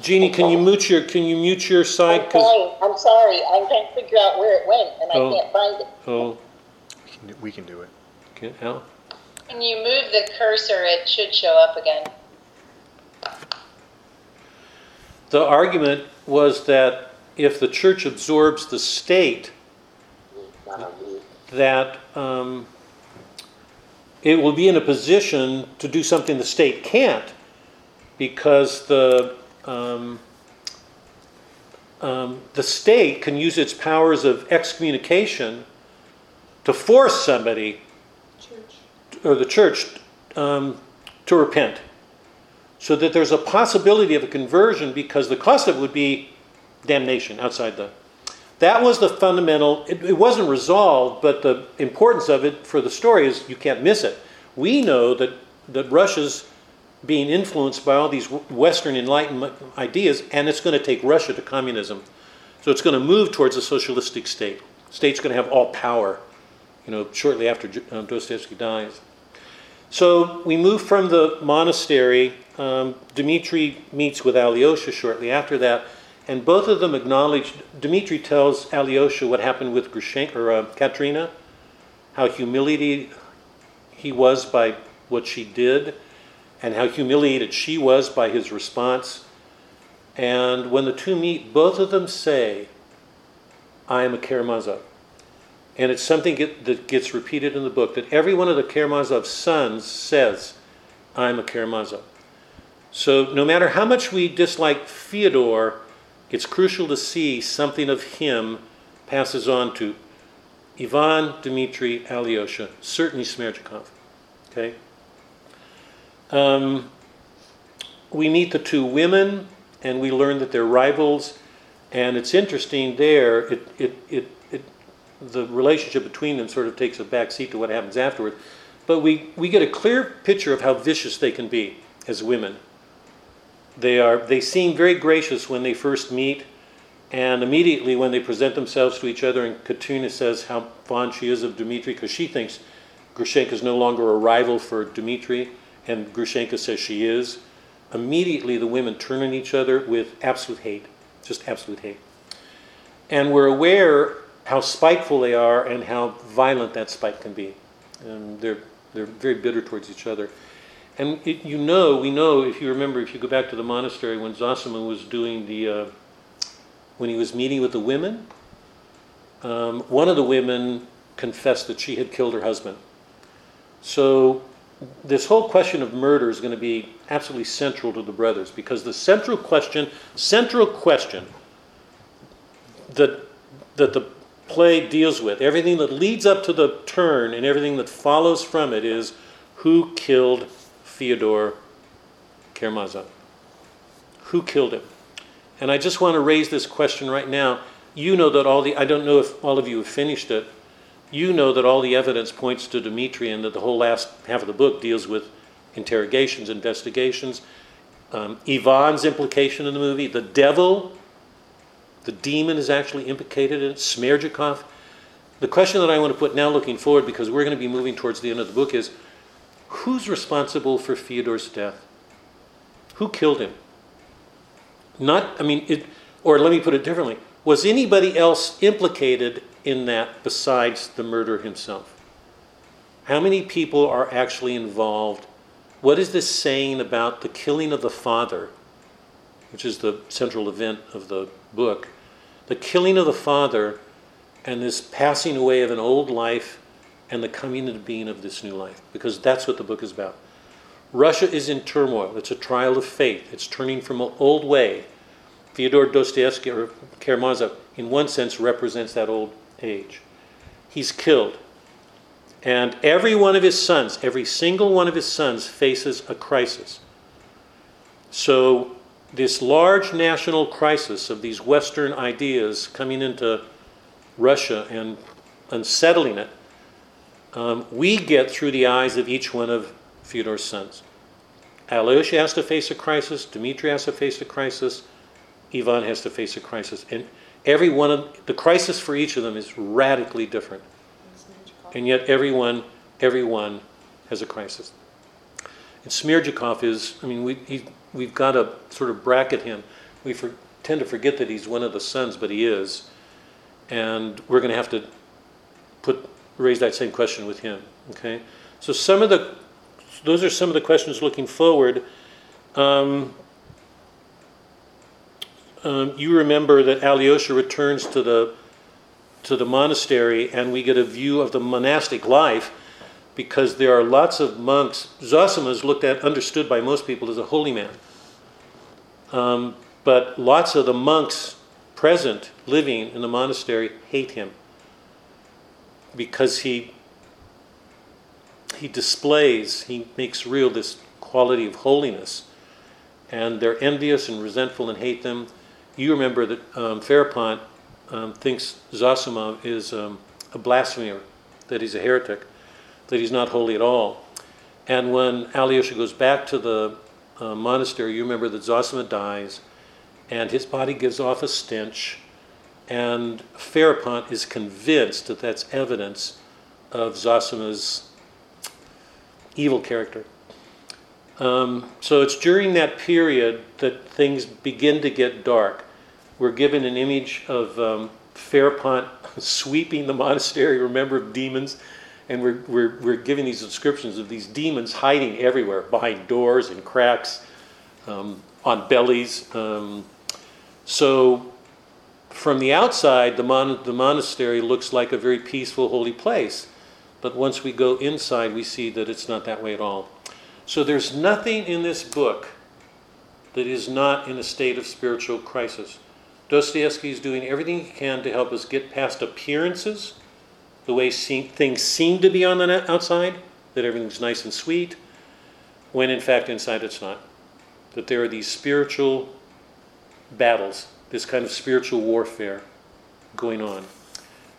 Jeannie, can you mute your can you mute your side? I'm sorry, I'm sorry, I'm trying to figure out where it went and I Oh. can't find it. oh, We can do, we can do it. okay, Al. When you move the cursor, it should show up again. The argument was that if the church absorbs the state, that um, it will be in a position to do something the state can't because the um, um, the state can use its powers of excommunication to force somebody or the church um, to repent. So that there's a possibility of a conversion because the cost of it would be damnation outside the that was the fundamental it, it wasn't resolved but the importance of it for the story is you can't miss it. We know that that russia's being influenced by all these western enlightenment ideas and it's going to take russia to communism. So it's going to move towards a socialistic state. State's going to have all power you know shortly after um, dostoevsky dies. So we move from the monastery. Um, Dmitri meets with Alyosha shortly after that, and both of them acknowledge. Dmitri tells Alyosha what happened with Grushenka, or uh, Katrina, how humiliated he was by what she did, and how humiliated she was by his response. And when the two meet, both of them say, "I am a Karamazov." And it's something get, that gets repeated in the book that every one of the Karamazov sons says, I'm a Karamazov. So no matter how much we dislike Fyodor, it's crucial to see something of him passes on to Ivan, Dmitri, Alyosha, certainly Smerdyakov. Okay? Um, we meet the two women and we learn that they're rivals. And it's interesting there, it, it, it, it the relationship between them sort of takes a back seat to what happens afterward. But we, we get a clear picture of how vicious they can be as women. They, are, they seem very gracious when they first meet, and immediately when they present themselves to each other, and Katrina says how fond she is of Dmitri because she thinks Grushenka is no longer a rival for Dmitri, and Grushenka says she is. Immediately the women turn on each other with absolute hate, just absolute hate. And we're aware how spiteful they are and how violent that spite can be. And they're, they're very bitter towards each other. And it, you know, we know, if you remember, if you go back to the monastery when Zosima was doing the, uh, when he was meeting with the women, um, one of the women confessed that she had killed her husband. So this whole question of murder is going to be absolutely central to the brothers because the central question, central question that, that the play deals with, everything that leads up to the turn and everything that follows from it is who killed Fyodor Karamazov? Who killed him? And I just want to raise this question right now. You know that all the, I don't know if all of you have finished it, you know that all the evidence points to Dmitri and that the whole last half of the book deals with interrogations, investigations. Um, Ivan's implication in the movie, the devil the demon is actually implicated in it, Smerdyakov. The question that I want to put now looking forward, because we're going to be moving towards the end of the book, is who's responsible for Fyodor's death? Who killed him? Not, I mean, it, or let me put it differently. Was anybody else implicated in that besides the murderer himself? How many people are actually involved? What is this saying about the killing of the father, which is the central event of the book? the killing of the father and this passing away of an old life and the coming into being of this new life, because that's what the book is about. Russia is in turmoil. It's a trial of faith. It's turning from an old way. Fyodor Dostoevsky, or Karamazov, in one sense, represents that old age. He's killed. And every one of his sons, every single one of his sons, faces a crisis. So this large national crisis of these Western ideas coming into Russia and unsettling it um, we get through the eyes of each one of Fyodor's sons. Alyosha has to face a crisis, Dmitri has to face a crisis, Ivan has to face a crisis. And every one of the crisis for each of them is radically different. And yet everyone, everyone has a crisis. And Smerdyakov is, I mean, we, he, we've got to sort of bracket him. We for, tend to forget that he's one of the sons, but he is. And we're going to have to put raise that same question with him. Okay, so some of the those are some of the questions looking forward. Um, um, you remember that Alyosha returns to the to the monastery, and we get a view of the monastic life because there are lots of monks. Zosima is looked at, understood by most people as a holy man, um, but lots of the monks present, living in the monastery, hate him because he he displays, he makes real this quality of holiness, and they're envious and resentful and hate them. You remember that um, Ferapont um, thinks Zosima is um, a blasphemer, that he's a heretic, that he's not holy at all. And when Alyosha goes back to the uh, monastery, you remember that Zosima dies, and his body gives off a stench, and Ferapont is convinced that that's evidence of Zosima's evil character. Um, so it's during that period that things begin to get dark. We're given an image of um, Ferapont *laughs* sweeping the monastery, remember, of demons. And we're, we're, we're giving these descriptions of these demons hiding everywhere, behind doors and cracks, um, on bellies. Um, so from the outside, the, mon- the monastery looks like a very peaceful, holy place. But once we go inside, we see that it's not that way at all. So there's nothing in this book that is not in a state of spiritual crisis. Dostoevsky is doing everything he can to help us get past appearances, the way things seem to be on the outside, that everything's nice and sweet, when in fact inside it's not. That there are these spiritual battles, this kind of spiritual warfare going on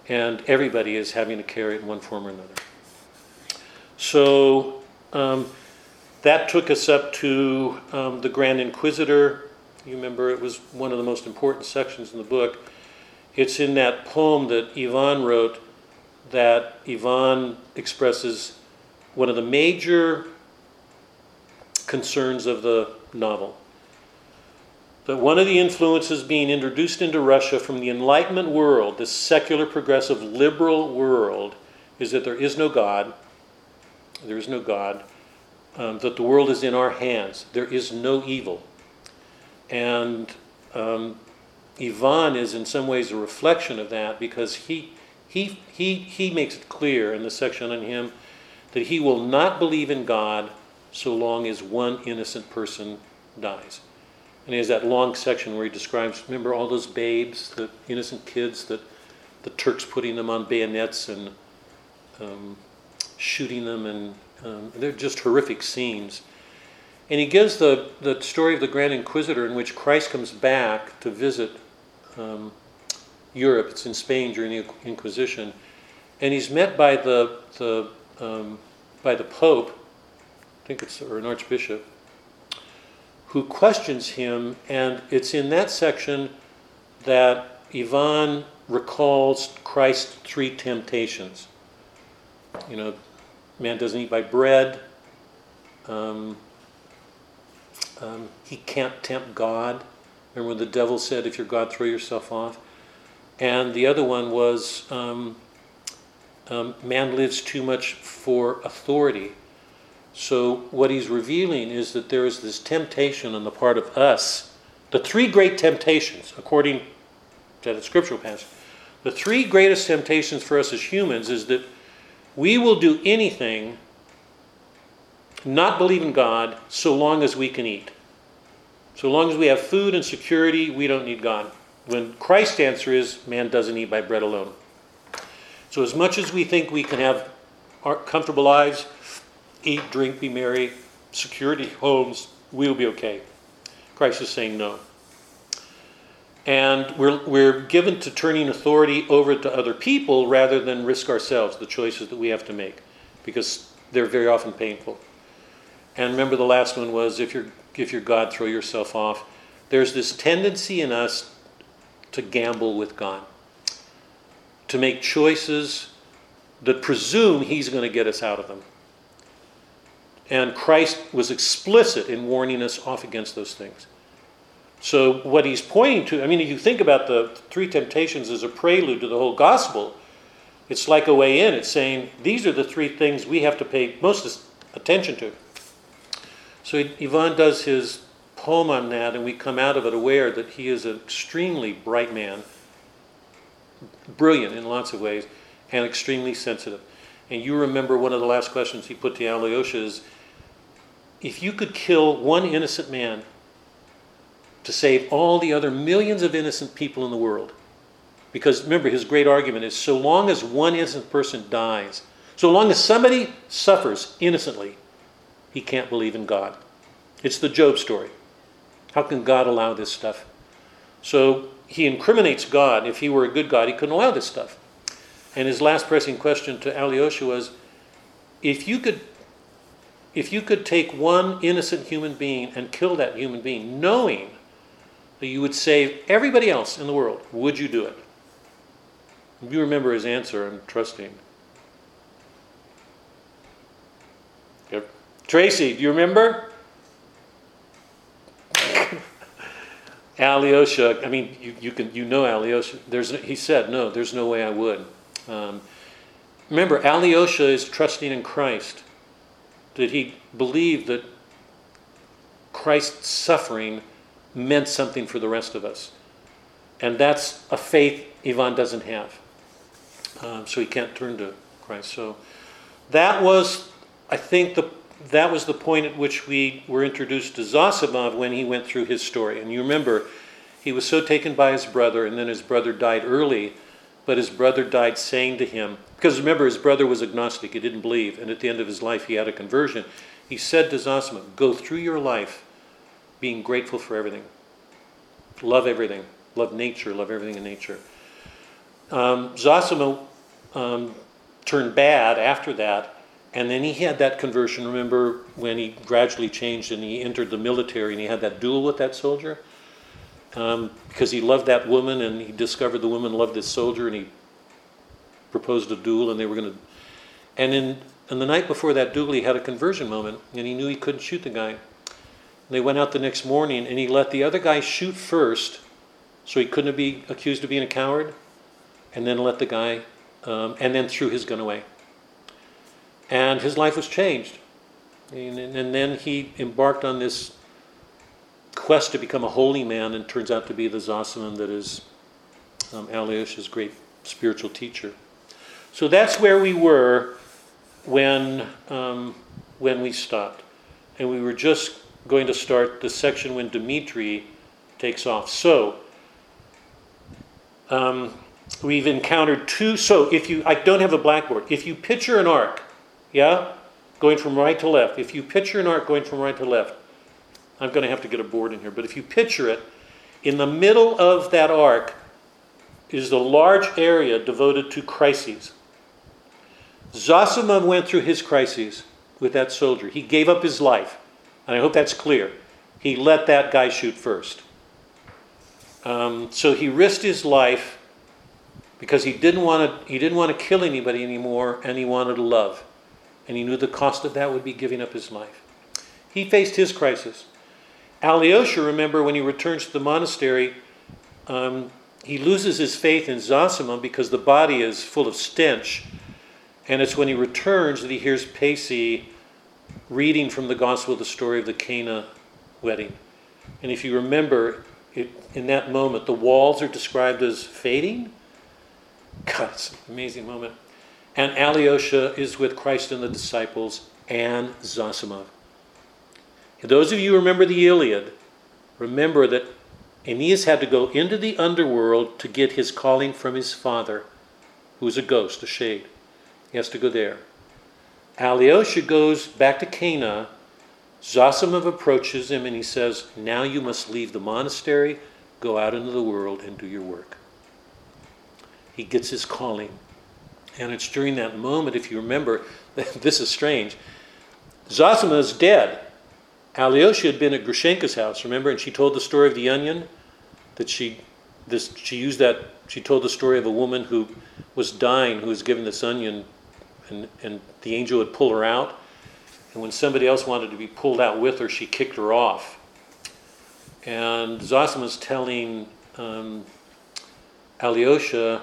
and everybody is having to carry it in one form or another. So um, that took us up to um, the Grand Inquisitor. You remember it was one of the most important sections in the book. It's in that poem that Ivan wrote that Ivan expresses one of the major concerns of the novel that one of the influences being introduced into Russia from the Enlightenment world, this secular, progressive, liberal world, is that there is no God. There is no God. Um, that the world is in our hands. There is no evil. And um, Ivan is in some ways a reflection of that because he, he, he, he makes it clear in the section on him that he will not believe in God so long as one innocent person dies. And he has that long section where he describes, remember all those babes, the innocent kids that the Turks putting them on bayonets and um, shooting them, and um, they're just horrific scenes. And he gives the, the story of the Grand Inquisitor in which Christ comes back to visit um, Europe. It's in Spain during the Inquisition. And he's met by the, the, um, by the Pope, I think it's, or an archbishop, who questions him, and it's in that section that Ivan recalls Christ's three temptations. You know, man doesn't eat by bread. Um, um, he can't tempt God. Remember when the devil said, "If you're God, throw yourself off." And the other one was, um, um man lives too much for authority. So, what he's revealing is that there is this temptation on the part of us. The three great temptations, according to the scriptural passage, the three greatest temptations for us as humans is that we will do anything, not believe in God, so long as we can eat. So long as we have food and security, we don't need God. When Christ's answer is, man doesn't eat by bread alone. So, as much as we think we can have comfortable lives, eat, drink, be merry, security, homes, we'll be okay. Christ is saying no. And we're, we're given to turning authority over to other people rather than risk ourselves, the choices that we have to make, because they're very often painful. And remember, the last one was if you're, if you're God, throw yourself off. There's this tendency in us to gamble with God, to make choices that presume He's going to get us out of them. And Christ was explicit in warning us off against those things. So, what he's pointing to, I mean, if you think about the three temptations as a prelude to the whole gospel, it's like a way in. It's saying these are the three things we have to pay most attention to. So, Ivan does his poem on that, and we come out of it aware that he is an extremely bright man, brilliant in lots of ways, and extremely sensitive. And you remember one of the last questions he put to Alyosha is if you could kill one innocent man to save all the other millions of innocent people in the world. Because remember, his great argument is so long as one innocent person dies, so long as somebody suffers innocently, he can't believe in God. It's the Job story. How can God allow this stuff? So he incriminates God. If he were a good God, he couldn't allow this stuff. And his last pressing question to Alyosha was if you could if you could take one innocent human being and kill that human being, knowing that you would save everybody else in the world, would you do it? You remember his answer, I'm trusting. Yep. Tracy, do you remember? *laughs* Alyosha, I mean, you, you, can you know Alyosha. There's, he said, no, there's no way I would. Um, remember, Alyosha is trusting in Christ. That he believed that Christ's suffering meant something for the rest of us. And that's a faith Ivan doesn't have. Um, so he can't turn to Christ. So that was, I think, the that was the point at which we were introduced to Zosimov when he went through his story. And you remember, he was so taken by his brother, and then his brother died early, but his brother died saying to him, because remember, his brother was agnostic, he didn't believe, and at the end of his life, he had a conversion. He said to Zosimov, Go through your life being grateful for everything. Love everything. Love nature. Love everything in nature. Um, Zosima um, turned bad after that, and then he had that conversion. Remember when he gradually changed and he entered the military and he had that duel with that soldier? Um, because he loved that woman and he discovered the woman loved this soldier and he proposed a duel and they were going to. And in, and the night before that duel, he had a conversion moment and he knew he couldn't shoot the guy. They went out the next morning and he let the other guy shoot first so he couldn't be accused of being a coward and then let the guy, um, and then threw his gun away. And his life was changed. And, and then he embarked on this quest to become a holy man and turns out to be the Zosiman that is um, Alyosha's great spiritual teacher. So that's where we were when, um, when we stopped. And we were just going to start the section when Dimitri takes off. So, um, we've encountered two. So, if you, I don't have a blackboard. If you picture an arc, yeah, going from right to left, if you picture an arc going from right to left, I'm going to have to get a board in here, but if you picture it, in the middle of that arc is the large area devoted to crises. Zosima went through his crises with that soldier. He gave up his life. And I hope that's clear. He let that guy shoot first. Um, so he risked his life because he didn't want to. He didn't want to kill anybody anymore, and he wanted to love, and he knew the cost of that would be giving up his life. He faced his crisis. Alyosha, remember, when he returns to the monastery, um, he loses his faith in Zosima because the body is full of stench, and it's when he returns that he hears Paissy reading from the Gospel the story of the Cana wedding. And if you remember, it, in that moment, the walls are described as fading. God, it's an amazing moment. And Alyosha is with Christ and the disciples and Zosimov. Those of you who remember the Iliad, remember that Aeneas had to go into the underworld to get his calling from his father, who is a ghost, a shade. He has to go there. Alyosha goes back to Cana. Zosimov approaches him and he says, Now you must leave the monastery Go out into the world and do your work. He gets his calling. And it's during that moment, if you remember, *laughs* this is strange. Zosima is dead. Alyosha had been at Grushenka's house, remember? And she told the story of the onion. That she, this, she used that, she told the story of a woman who was dying, who was given this onion, and, and the angel would pull her out. And when somebody else wanted to be pulled out with her, she kicked her off. And Zosima's telling um, Alyosha,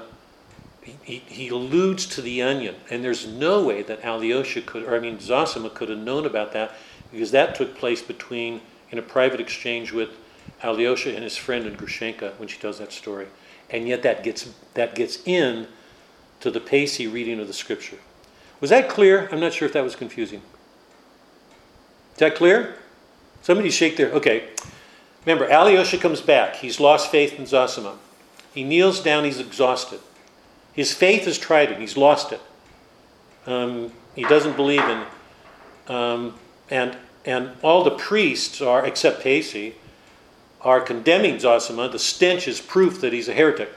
he, he alludes to the onion, and there's no way that Alyosha could, or I mean, Zosima could have known about that because that took place between, in a private exchange with Alyosha and his friend in Grushenka when she tells that story. And yet that gets, that gets in to the Paissy reading of the scripture. Was that clear? I'm not sure if that was confusing. Is that clear? Somebody shake their. Okay. Remember, Alyosha comes back. He's lost faith in Zosima. He kneels down, he's exhausted. His faith has tried he's lost it. Um, he doesn't believe in. Um, and, and all the priests are, except Paissy, are condemning Zosima. The stench is proof that he's a heretic.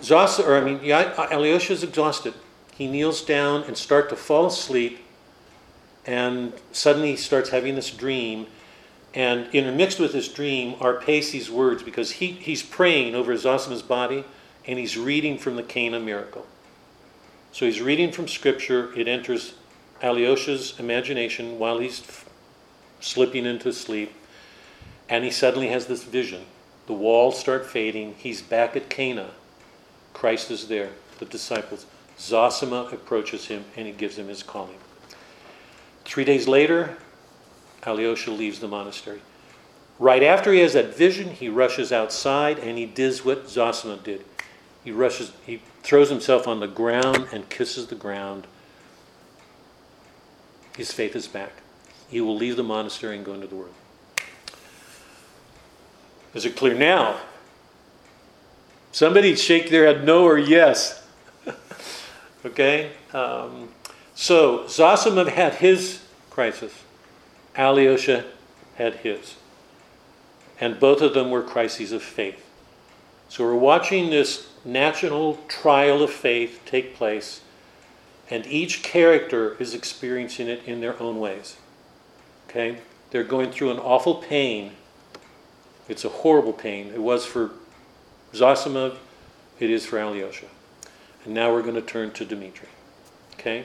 Zos, or I mean, Alyosha is exhausted. He kneels down and starts to fall asleep, and suddenly he starts having this dream and intermixed with this dream are Paissy's words because he, he's praying over Zosima's body and he's reading from the Cana miracle. So he's reading from Scripture. It enters Alyosha's imagination while he's f- slipping into sleep. And he suddenly has this vision. The walls start fading. He's back at Cana. Christ is there, the disciples. Zosima approaches him and he gives him his calling. Three days later, Alyosha leaves the monastery. Right after he has that vision, he rushes outside and he does what Zosima did. He rushes, he throws himself on the ground and kisses the ground. His faith is back. He will leave the monastery and go into the world. Is it clear now? Somebody shake their head no or yes. *laughs* okay? Um, so Zosima had his crisis. Alyosha had his. And both of them were crises of faith. So we're watching this national trial of faith take place, and each character is experiencing it in their own ways. Okay? They're going through an awful pain. It's a horrible pain. It was for Zosima, it is for Alyosha. And now we're going to turn to Dimitri. Okay?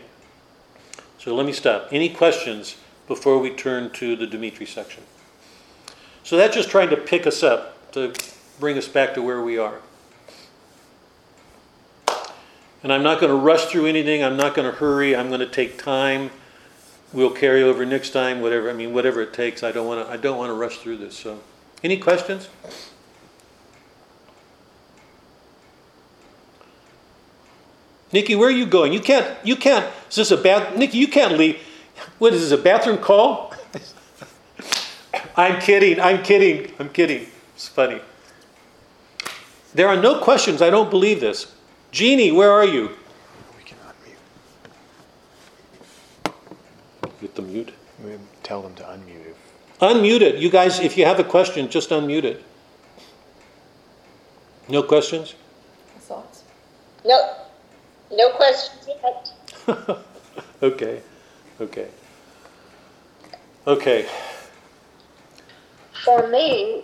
So let me stop. Any questions before we turn to the Dimitri section. So that's just trying to pick us up, to bring us back to where we are. And I'm not going to rush through anything. I'm not going to hurry. I'm going to take time. We'll carry over next time, whatever. I mean, whatever it takes. I don't want to. I don't want to rush through this. So, any questions? Nikki, where are you going? You can't. You can't. Is this a bad? Nikki, you can't leave. What is this, a bathroom call? *laughs* I'm kidding, I'm kidding, I'm kidding. It's funny. There are no questions. I don't believe this. Jeannie, where are you? We can unmute. Get the mute. We tell them to unmute it. Unmute it. You guys, if you have a question, just unmute it. No questions? Thoughts? No, no questions yet. *laughs* okay. Okay. Okay. For me,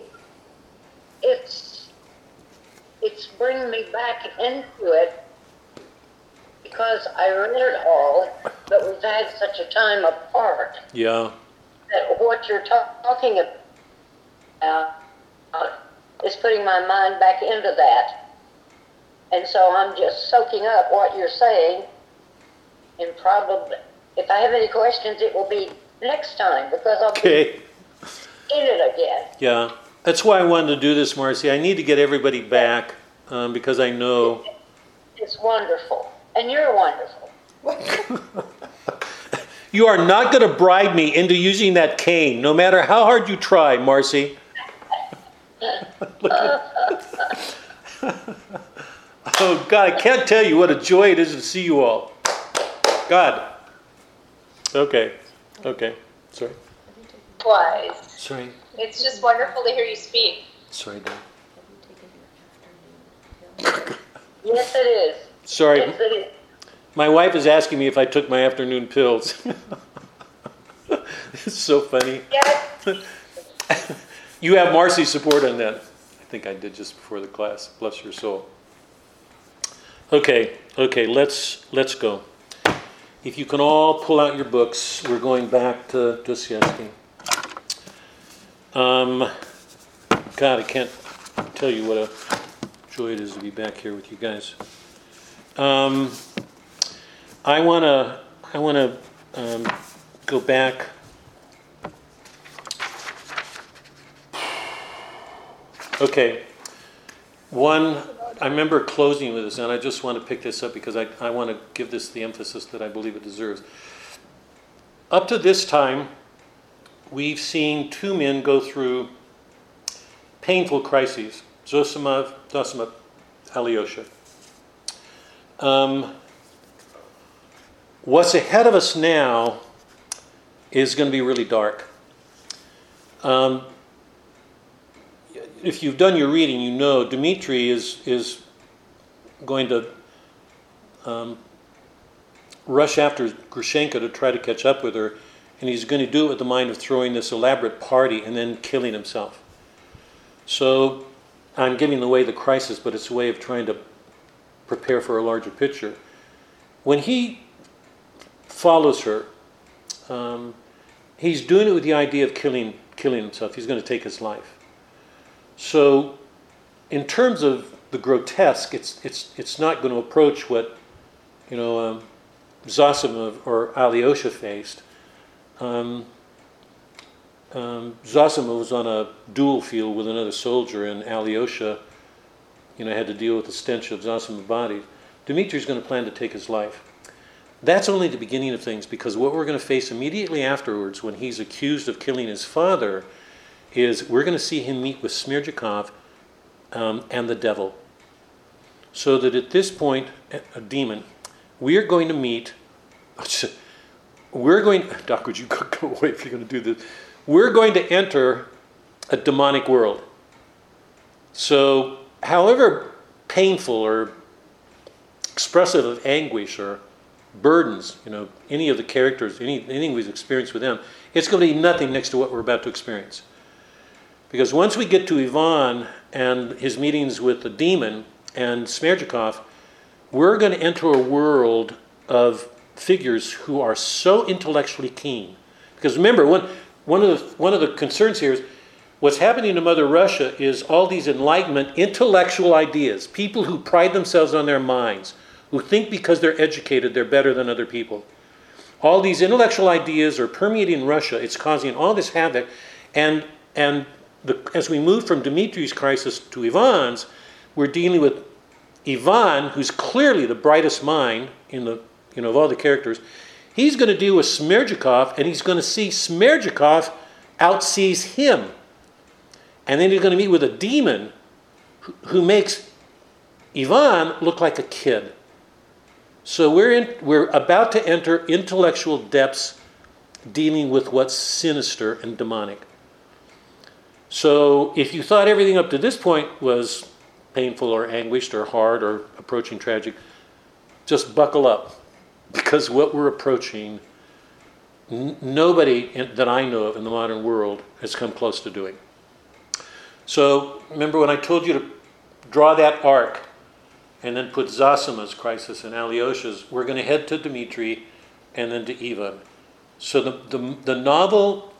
it's it's bringing me back into it because I read it all, but we've had such a time apart Yeah. that what you're ta- talking about uh, is putting my mind back into that. And so I'm just soaking up what you're saying and probably if I have any questions, it will be next time because I'll Okay. be in it again. Yeah. That's why I wanted to do this, Marcy. I need to get everybody back um, because I know. It's wonderful, and you're wonderful. *laughs* You are not going to bribe me into using that cane, no matter how hard you try, Marcy. *laughs* oh, God, I can't tell you what a joy it is to see you all. God. Okay. Okay. Sorry. Wise. Sorry. It's just wonderful to hear you speak. Sorry, Dave. Yes, it is. Sorry, Yes, it is. my wife is asking me if I took my afternoon pills. *laughs* it's so funny. Yes, You have Marcy's support on that. I think I did just before the class. Bless your soul. Okay, okay, let's let's go. If you can all pull out your books, we're going back to Dostoevsky. Um, God, I can't tell you what a joy it is to be back here with you guys. Um, I wanna I wanna um, go back. Okay. One, I remember closing with this, and I just want to pick this up because I, I want to give this the emphasis that I believe it deserves. Up to this time, we've seen two men go through painful crises Zosimov, Zosimov, Alyosha. Um, what's ahead of us now is going to be really dark. Um, if you've done your reading, you know Dmitri is is going to um, rush after Grushenka to try to catch up with her, and he's going to do it with the mind of throwing this elaborate party and then killing himself. So I'm giving away the crisis, but it's a way of trying to prepare for a larger picture. When he follows her, um, he's doing it with the idea of killing killing himself. He's going to take his life. So, in terms of the grotesque, it's it's it's not going to approach what you know um, or Alyosha faced. Um, um, Zosimov was on a duel field with another soldier, and Alyosha, you know, had to deal with the stench of Zosimov's body. Dmitri's going to plan to take his life. That's only the beginning of things, because what we're going to face immediately afterwards, when he's accused of killing his father, is we're going to see him meet with Smerdyakov um, and the devil. So that at this point, a- a demon, we are going to meet. *laughs* We're going. Doc, would you go, away if you're going to do this? We're going to enter a demonic world. So, however painful or expressive of anguish or burdens, you know, any of the characters, any, anything we've experienced with them, it's going to be nothing next to what we're about to experience. Because once we get to Ivan and his meetings with the demon and Smerdyakov, we're going to enter a world of figures who are so intellectually keen. Because remember, one, one, of the, one of the concerns here is what's happening to Mother Russia is all these Enlightenment intellectual ideas, people who pride themselves on their minds, who think because they're educated they're better than other people. All these intellectual ideas are permeating Russia. It's causing all this havoc. And, and the, as we move from Dmitri's crisis to Ivan's, we're dealing with Ivan, who's clearly the brightest mind in the, you know, of all the characters. He's going to deal with Smerdyakov, and he's going to see Smerdyakov outsees him. And then he's going to meet with a demon who, who makes Ivan look like a kid. So we're, in, we're about to enter intellectual depths dealing with what's sinister and demonic. So if you thought everything up to this point was painful or anguished or hard or approaching tragic, just buckle up because what we're approaching, n- nobody in, that I know of in the modern world has come close to doing. So remember when I told you to draw that arc and then put Zosima's crisis and Alyosha's, we're going to head to Dmitri and then to Ivan. So the, the, the novel,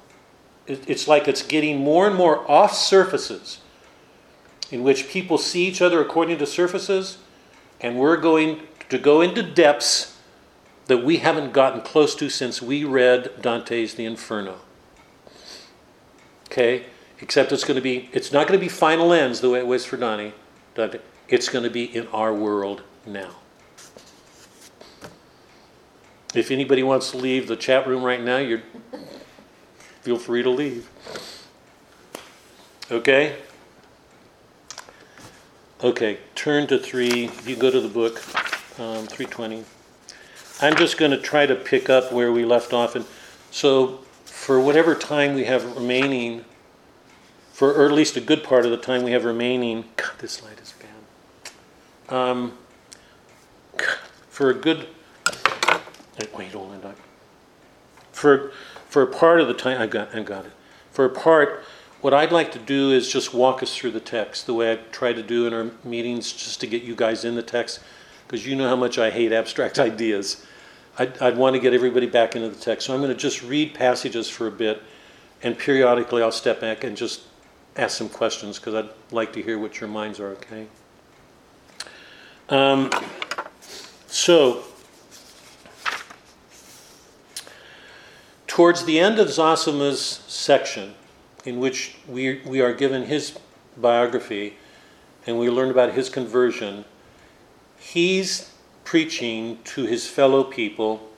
it, it's like it's getting more and more off surfaces in which people see each other according to surfaces, and we're going to go into depths that we haven't gotten close to since we read Dante's The Inferno. Okay? Except it's going to be, it's not going to be final ends the way it was for Dante. It's going to be in our world now. If anybody wants to leave the chat room right now, you're feel free to leave. Okay? Okay, turn to three. You go to the book, um, 320. I'm just going to try to pick up where we left off. And so, for whatever time we have remaining, for or at least a good part of the time we have remaining. God, this light is bad. Um, for a good. Wait, hold on. For for a part of the time, I got I got it. For a part, what I'd like to do is just walk us through the text the way I try to do in our meetings, just to get you guys in the text, because you know how much I hate abstract *laughs* ideas. I'd, I'd want to get everybody back into the text. So I'm going to just read passages for a bit, and periodically I'll step back and just ask some questions because I'd like to hear what your minds are, okay? Um, so, towards the end of Zosima's section, in which we, we are given his biography and we learn about his conversion, he's preaching to his fellow people.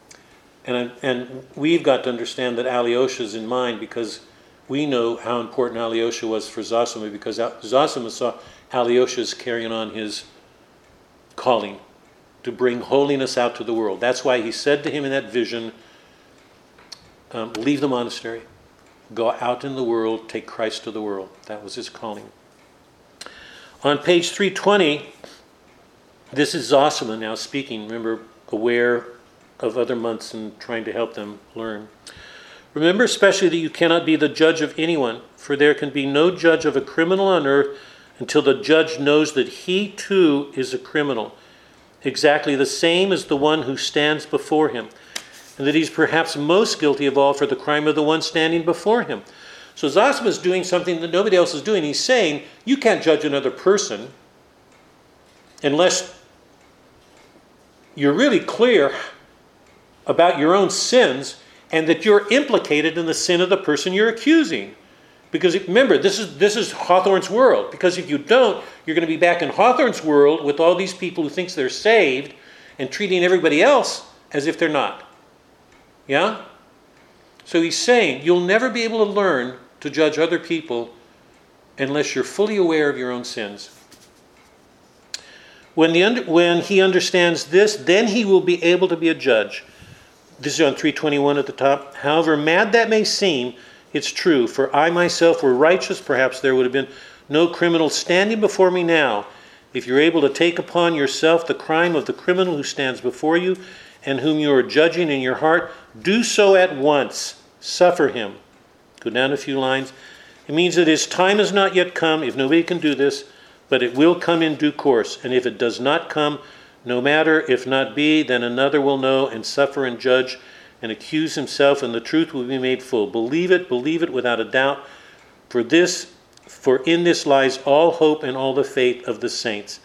And, and we've got to understand that Alyosha's in mind because we know how important Alyosha was for Zosima because Zosima saw Alyosha's carrying on his calling to bring holiness out to the world. That's why he said to him in that vision, um, Leave the monastery, go out in the world, take Christ to the world. That was his calling. On page 320, this is Zosima now speaking, remember, aware of other monks and trying to help them learn. Remember especially that you cannot be the judge of anyone, for there can be no judge of a criminal on earth until the judge knows that he too is a criminal, exactly the same as the one who stands before him, and that he's perhaps most guilty of all for the crime of the one standing before him. So Zosima is doing something that nobody else is doing. He's saying, You can't judge another person unless you're really clear about your own sins and that you're implicated in the sin of the person you're accusing. Because remember, this is this is Hawthorne's world. Because if you don't, you're going to be back in Hawthorne's world with all these people who thinks they're saved and treating everybody else as if they're not. Yeah? So he's saying you'll never be able to learn to judge other people unless you're fully aware of your own sins. When, the, when he understands this, then he will be able to be a judge. This is on 321 at the top. However mad that may seem, it's true. For I myself were righteous, perhaps there would have been no criminal standing before me now. If you're able to take upon yourself the crime of the criminal who stands before you and whom you are judging in your heart, do so at once. Suffer him. Go down a few lines. It means that his time has not yet come, if nobody can do this, but it will come in due course. And if it does not come, no matter if not be, then another will know and suffer and judge and accuse himself, and the truth will be made full. Believe it, believe it without a doubt. For this, for in this lies all hope and all the faith of the saints.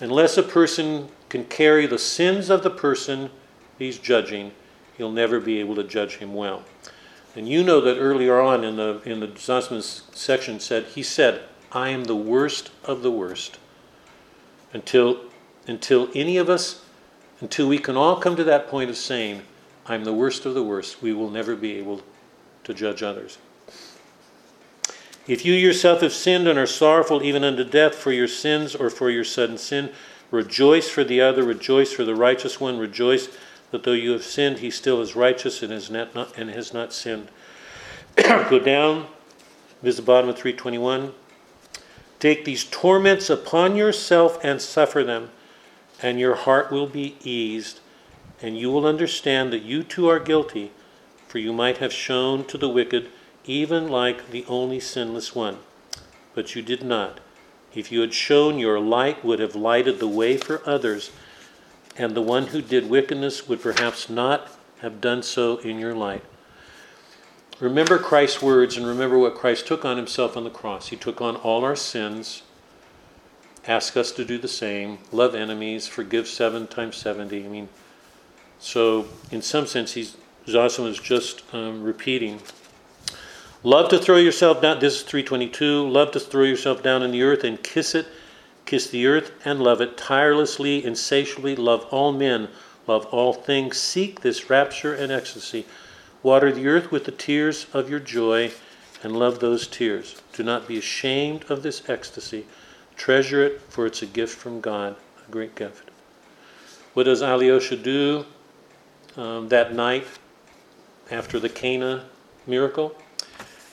Unless a person can carry the sins of the person he's judging, he'll never be able to judge him well. And you know that earlier on in the in the Zosima's section said he said, I am the worst of the worst. Until, until any of us, until we can all come to that point of saying, I'm the worst of the worst, we will never be able to judge others. If you yourself have sinned and are sorrowful even unto death for your sins or for your sudden sin, rejoice for the other, rejoice for the righteous one, rejoice that though you have sinned, he still is righteous and has not, and has not sinned. *coughs* Go down, this is the bottom of 321. Take these torments upon yourself and suffer them, and your heart will be eased, and you will understand that you too are guilty, for you might have shown to the wicked, even like the only sinless one. But you did not. If you had shown, your light would have lighted the way for others, and the one who did wickedness would perhaps not have done so in your light. Remember Christ's words and remember what Christ took on himself on the cross. He took on all our sins, ask us to do the same, love enemies, forgive seven times 70. I mean, so in some sense, he's, Zosima is just um, repeating. Love to throw yourself down, this is 322, love to throw yourself down in the earth and kiss it, kiss the earth and love it, tirelessly, insatiably, love all men, love all things, seek this rapture and ecstasy. Water the earth with the tears of your joy and love those tears. Do not be ashamed of this ecstasy. Treasure it, for it's a gift from God, a great gift. What does Alyosha do um, that night after the Cana miracle?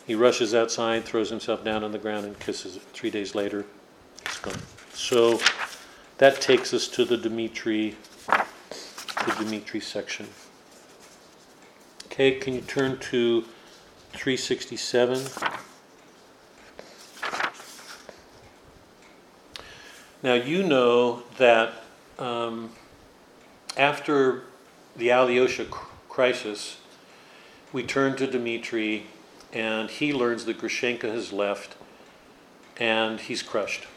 He rushes outside, throws himself down on the ground, and kisses it. Three days later, it's gone. So that takes us to the Dimitri, the Dimitri section. Okay, can you turn to 367? Now, you know that um, after the Alyosha crisis, we turn to Dmitri, and he learns that Grushenka has left, and he's crushed.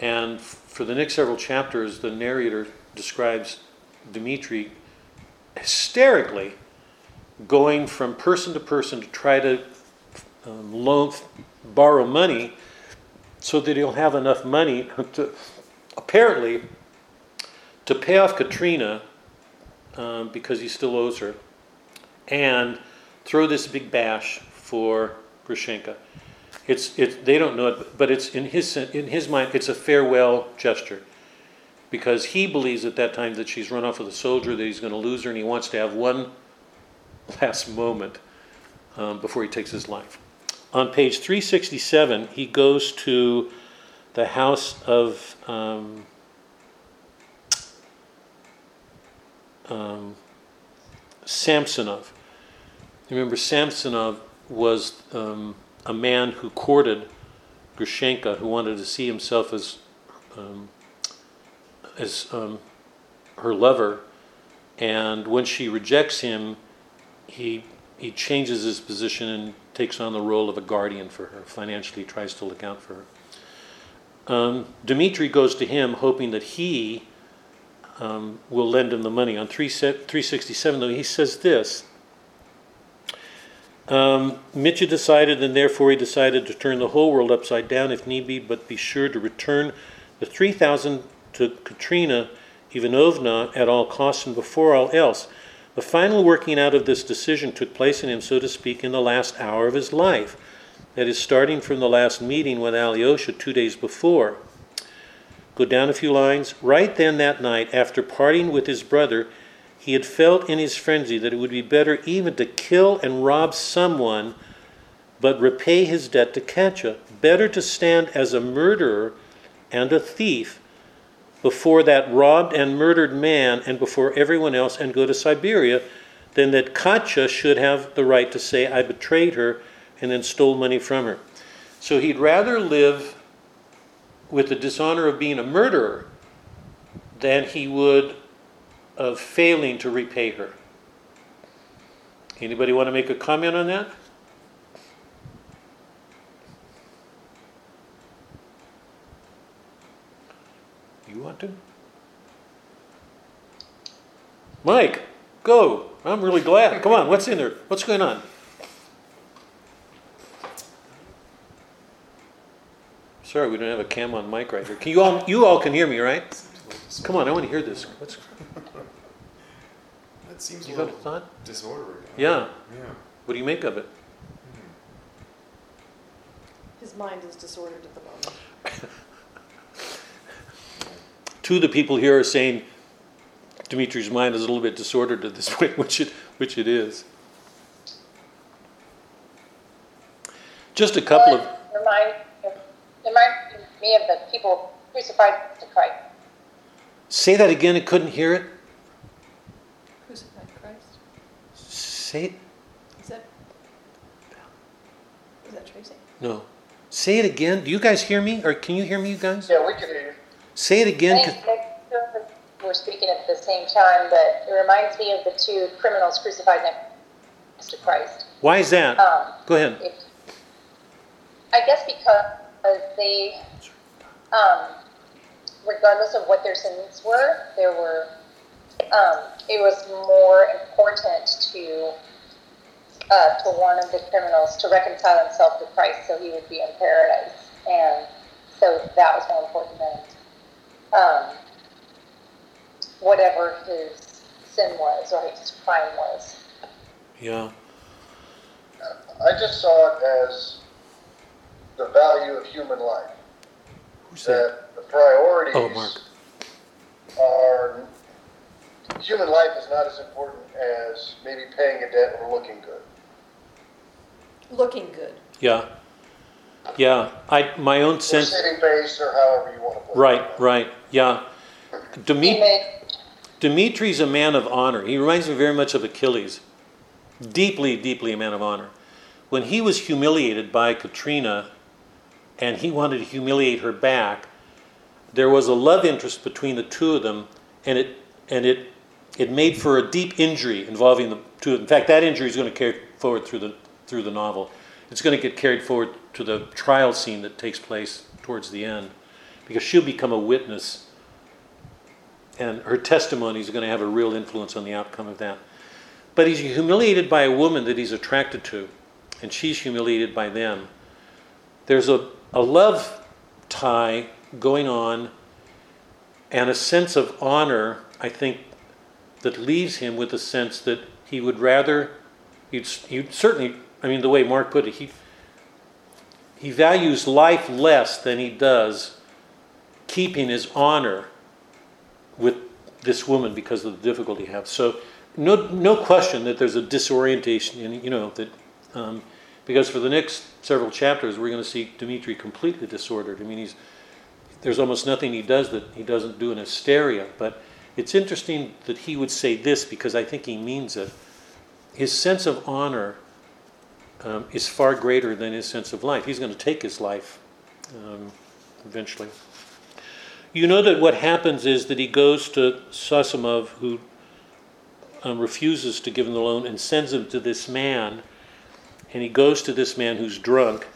And for the next several chapters, the narrator describes Dmitri hysterically going from person to person to try to um, loan, borrow money so that he'll have enough money *laughs* to apparently to pay off Katrina um, because he still owes her, and throw this big bash for Grushenka. It's it, they don't know it, but it's in his in his mind it's a farewell gesture because he believes at that time that she's run off with a soldier that he's going to lose her and he wants to have one last moment um, before he takes his life. On page 367, he goes to the house of um, um, Samsonov. Remember, Samsonov was um, a man who courted Grushenka, who wanted to see himself as um, as um, her lover, and when she rejects him, he he changes his position and takes on the role of a guardian for her. Financially, tries to look out for her. Um, Dmitri goes to him, hoping that he um, will lend him the money. On 3, 367, though, he says this. Um, Mitya decided, and therefore he decided to turn the whole world upside down if need be, but be sure to return the 3,000 to Katrina Ivanovna at all costs and before all else. The final working out of this decision took place in him, so to speak, in the last hour of his life. That is, starting from the last meeting with Alyosha two days before. Go down a few lines. Right then that night, after parting with his brother, he had felt in his frenzy that it would be better even to kill and rob someone, but repay his debt to Katya. Better to stand as a murderer and a thief before that robbed and murdered man and before everyone else and go to Siberia than that Katya should have the right to say, I betrayed her and then stole money from her. So he'd rather live with the dishonor of being a murderer than he would of failing to repay her. Anybody want to make a comment on that? You want to? Mike, go. I'm really glad. Come on, what's in there? What's going on? Sorry, we don't have a cam on mic right here. Can you all you all can hear me, right? Come on, I want to hear this. What's That seems you a little thought? disorderly. Yeah. Yeah. What do you make of it? His mind is disordered at the moment. *laughs* Two of the people here are saying Dimitri's mind is a little bit disordered at this *laughs* point, which it which it is. Just a couple of Remind, remind me of the people crucified to Christ. say that again. I couldn't hear it. Crucified Christ. Say it. Is that? Is that Tracy? No. Say it again. Do you guys hear me, or can you hear me, you guys? Yeah, we can hear you. Say it again. think 'cause- that we're speaking at the same time, but it reminds me of the two criminals crucified next to Christ. Why is that? Um, Go ahead. I guess because they, um, regardless of what their sins were, there were, um, it was more important to, uh, to one of the criminals to reconcile himself to Christ so he would be in paradise. And so that was more important than, um, whatever his sin was or his crime was. Yeah. I just saw it as the value of human life. Who's that? That the priorities Oh, Mark. are human life is not as important as maybe paying a debt or looking good. looking good. Yeah. Yeah. I my own Or sense. city face, or however you want to put it. Right. Right. Yeah. He Demi- made- Dimitri's a man of honor. He reminds me very much of Achilles. Deeply, deeply a man of honor. When he was humiliated by Katrina and he wanted to humiliate her back, there was a love interest between the two of them, and it and it it made for a deep injury involving the two of them. In fact, that injury is going to carry forward through the through the novel. It's going to get carried forward to the trial scene that takes place towards the end, because she'll become a witness and her testimony is going to have a real influence on the outcome of that. But he's humiliated by a woman that he's attracted to, and she's humiliated by them. There's a, a love tie going on and a sense of honor, I think, that leaves him with a sense that he would rather, you'd, he'd certainly, I mean, the way Mark put it, he, he values life less than he does keeping his honor with this woman because of the difficulty he has. So, no, no question that there's a disorientation, in, you know, that um, because for the next several chapters we're going to see Dimitri completely disordered. I mean, he's there's almost nothing he does that he doesn't do in hysteria. But it's interesting that he would say this because I think he means it. His sense of honor um, is far greater than his sense of life. He's going to take his life um, eventually. You know that what happens is that he goes to Sasimov, who um, refuses to give him the loan, and sends him to this man. And he goes to this man who's drunk,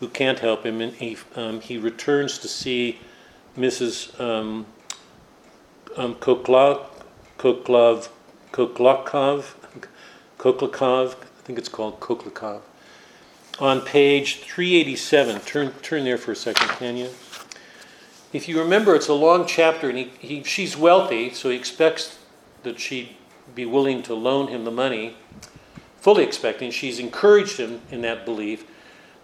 who can't help him, and he, um, he returns to see Mrs. Um, um, Koklov, Koklov, Khokhlakov, Khokhlakov, I think it's called Khokhlakov. On page 387, turn, turn there for a second, can you? If you remember, it's a long chapter, and he, he, she's wealthy, so he expects that she'd be willing to loan him the money, fully expecting. She's encouraged him in that belief.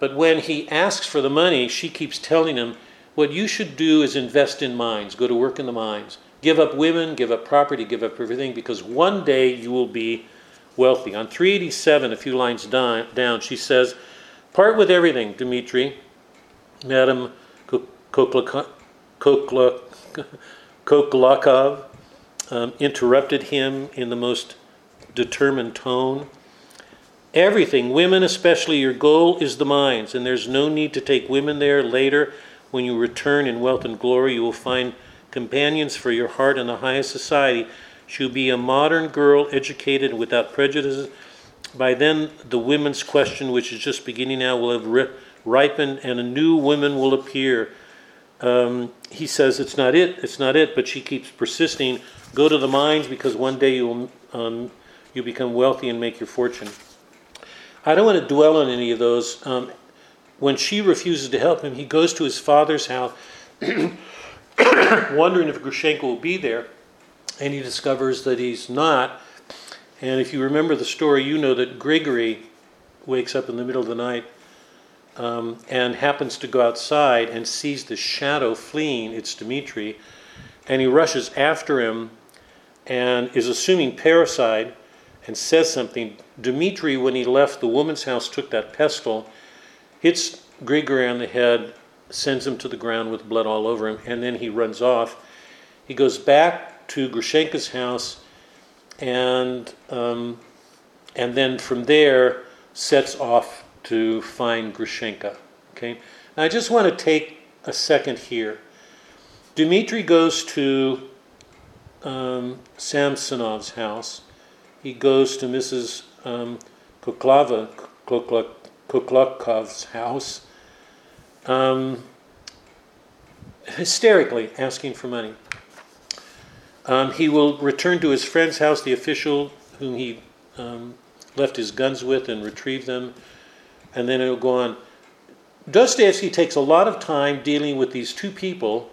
But when he asks for the money, she keeps telling him, What you should do is invest in mines, go to work in the mines. Give up women, give up property, give up everything, because one day you will be wealthy. On 387, a few lines down, she says, Part with everything, Dmitri. Madam Khokhlakov Khokhlakov um, interrupted him in the most determined tone. Everything, women especially, your goal is the mines, and there's no need to take women there later. When you return in wealth and glory, you will find companions for your heart in the highest society. She'll be a modern girl, educated without prejudices. By then, the women's question, which is just beginning now, will have ri- ripened, and a new woman will appear. Um, he says it's not it, it's not it, but she keeps persisting. Go to the mines because one day you'll um, you become wealthy and make your fortune. I don't want to dwell on any of those. Um, when she refuses to help him, he goes to his father's house, *coughs* wondering if Grushenka will be there, and he discovers that he's not. And if you remember the story, you know that Gregory wakes up in the middle of the night um, and happens to go outside and sees the shadow fleeing. It's Dmitri. And he rushes after him and is assuming parricide and says something. Dmitri, when he left the woman's house, took that pestle, hits Grigory on the head, sends him to the ground with blood all over him, and then he runs off. He goes back to Grushenka's house and um, and then from there sets off to find Grushenka. Okay, now I just want to take a second here. Dmitri goes to um, Samsonov's house. He goes to Mrs. Um, Koklava, house, um, hysterically asking for money. Um, he will return to his friend's house, the official whom he um, left his guns with, and retrieve them, and then it'll go on. Dostoevsky takes a lot of time dealing with these two people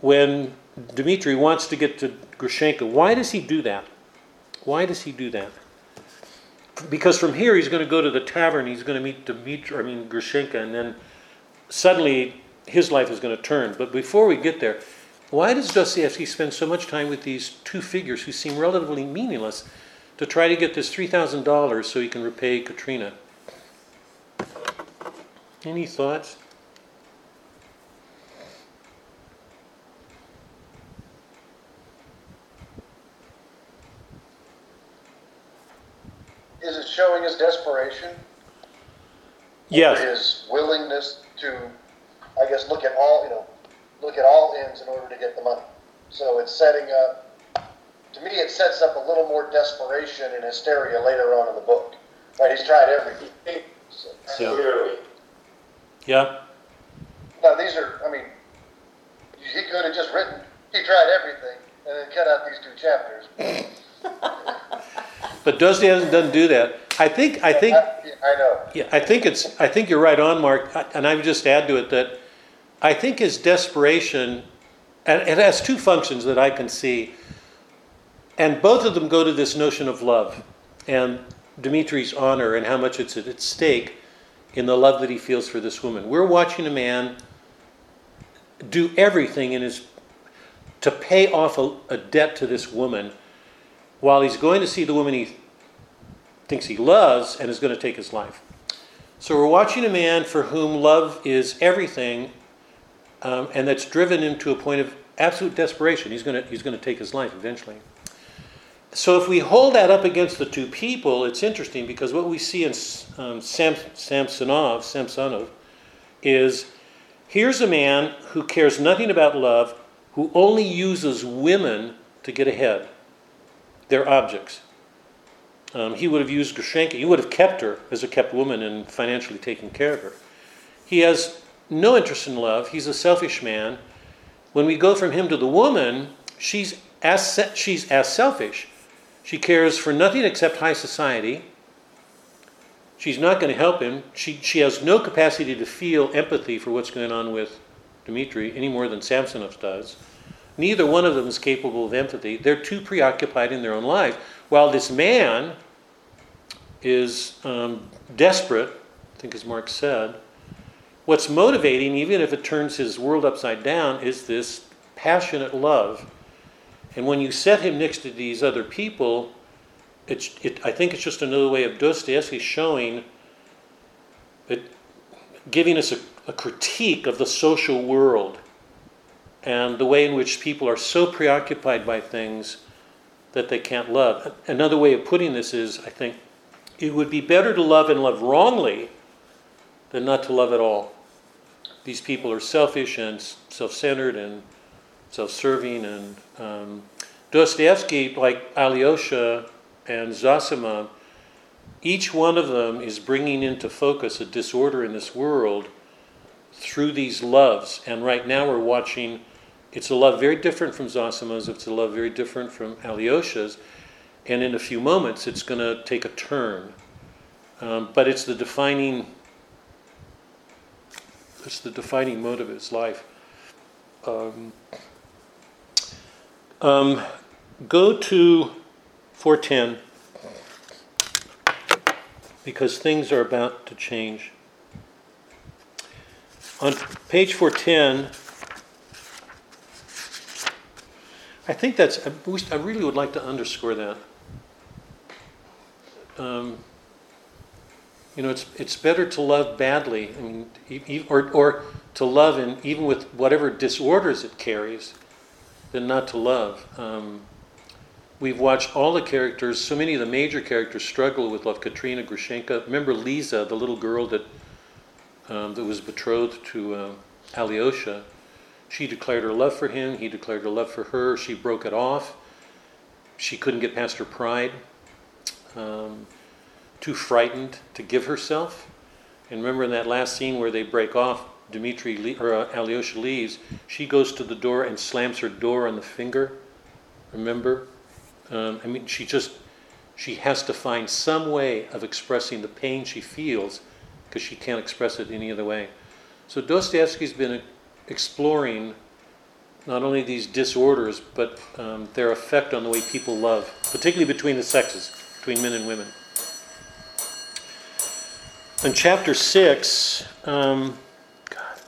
when Dmitri wants to get to Grushenka. Why does he do that? Why does he do that? Because from here he's going to go to the tavern, he's going to meet Dmitri, I mean Grushenka, and then suddenly his life is going to turn. But before we get there, why does Dostoevsky spend so much time with these two figures who seem relatively meaningless to try to get this $3,000 so he can repay Katrina? Any thoughts? Is it showing his desperation? Yes. His willingness to, I guess, look at all, you know, look at all ends in order to get the money. So it's setting up, to me, it sets up a little more desperation and hysteria later on in the book. Right? He's tried everything. So, Yeah. Clearly. Yeah. now, these are, I mean, he could have just written, he tried everything and then cut out these two chapters. *laughs* But Dostoevsky doesn't do that. I think, I think, I, I know. yeah, I think it's, I think you're right on, Mark. And I would just add to it that I think his desperation, and it has two functions that I can see. And both of them go to this notion of love and Dimitri's honor and how much it's at stake in the love that he feels for this woman. We're watching a man do everything in his to pay off a, a debt to this woman while he's going to see the woman he thinks he loves and is going to take his life. So we're watching a man for whom love is everything, um, and that's driven him to a point of absolute desperation. He's going he's to take his life eventually. So if we hold that up against the two people, it's interesting because what we see in um, Sam, Samsonov, Samsonov is here's a man who cares nothing about love, who only uses women to get ahead. They're objects. Um, he would have used Grushenka. He would have kept her as a kept woman and financially taken care of her. He has no interest in love. He's a selfish man. When we go from him to the woman, she's as, she's as selfish. She cares for nothing except high society. She's not going to help him. She, she has no capacity to feel empathy for what's going on with Dmitri any more than Samsonov does. Neither one of them is capable of empathy. They're too preoccupied in their own lives. While this man is um, desperate, I think as Mark said, what's motivating, even if it turns his world upside down, is this passionate love. And when you set him next to these other people, it's, it, I think it's just another way of Dostoevsky showing, it, giving us a, a critique of the social world and the way in which people are so preoccupied by things that they can't love. Another way of putting this is, I think, it would be better to love and love wrongly than not to love at all. These people are selfish and self centered and self serving. And um, Dostoevsky, like Alyosha and Zosima, each one of them is bringing into focus a disorder in this world through these loves. And right now we're watching, it's a love very different from Zosima's, it's a love very different from Alyosha's. And in a few moments, it's going to take a turn. Um, but it's the defining, it's the defining motive of his life. Um, um, go to 410 because things are about to change. On page 410, I think that's, I really would like to underscore that. Um, you know, it's, it's better to love badly, I mean, or, or to love in, even with whatever disorders it carries, than not to love. Um, we've watched all the characters, so many of the major characters struggle with love. Katrina Grushenka. Remember Lisa, the little girl that, um, that was betrothed to uh, Alyosha? She declared her love for him, he declared her love for her. She broke it off. She couldn't get past her pride. Um, too frightened to give herself. And remember in that last scene where they break off, Dmitri le- or uh, Alyosha leaves, she goes to the door and slams her door on the finger. Remember? Um, I mean, she just she has to find some way of expressing the pain she feels because she can't express it any other way. So Dostoevsky's been exploring not only these disorders but um, their effect on the way people love, particularly between the sexes, between men and women. In chapter six, um, God.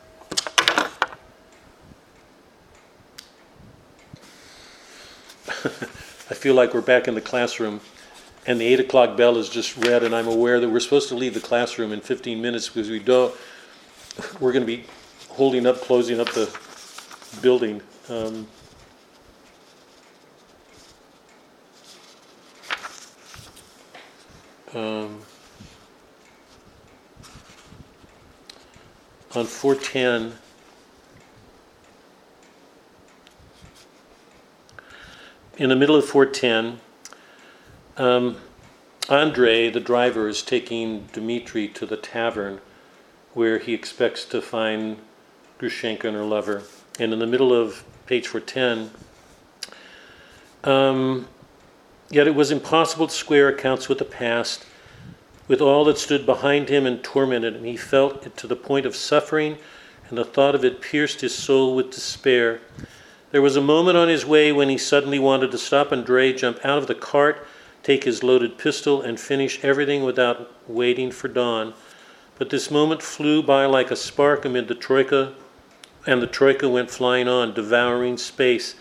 *laughs* I feel like we're back in the classroom, and the eight o'clock bell is just read, and I'm aware that we're supposed to leave the classroom in 15 minutes because we don't. we're going to be holding up, closing up the building. Um, um, on 410, in the middle of 410, um, Andre, the driver, is taking Dmitri to the tavern where he expects to find Grushenka and her lover. And in the middle of page 410, um, yet it was impossible to square accounts with the past, with all that stood behind him and tormented him. He felt it to the point of suffering, and the thought of it pierced his soul with despair. There was a moment on his way when he suddenly wanted to stop and Andre, jump out of the cart, take his loaded pistol, and finish everything without waiting for dawn. But this moment flew by like a spark amid the troika, and the troika went flying on, devouring space.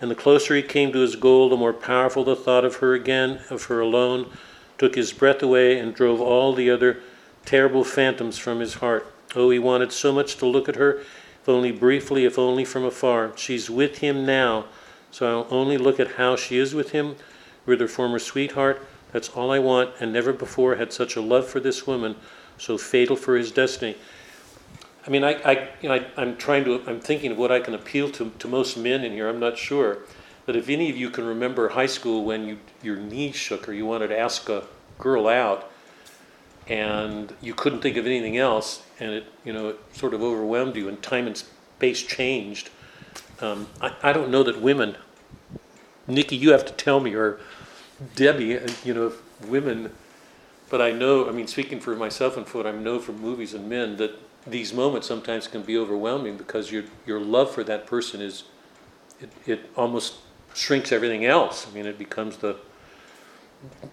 And the closer he came to his goal, the more powerful the thought of her again, of her alone, took his breath away and drove all the other terrible phantoms from his heart. Oh, he wanted so much to look at her, if only briefly, if only from afar. She's with him now, so I'll only look at how she is with him, with her former sweetheart. That's all I want, and never before had such a love for this woman, so fatal for his destiny. I mean, I, I, you know, I, I'm trying to, I'm thinking of what I can appeal to, to most men in here. I'm not sure. But if any of you can remember high school when you, your knees shook or you wanted to ask a girl out and you couldn't think of anything else and it, you know, it sort of overwhelmed you and time and space changed. Um, I, I don't know that women, Nikki, you have to tell me, or Debbie, uh, you know, women, but I know, I mean, speaking for myself and for what I know from movies and men, that these moments sometimes can be overwhelming because your your love for that person is it, it almost shrinks everything else. I mean, it becomes the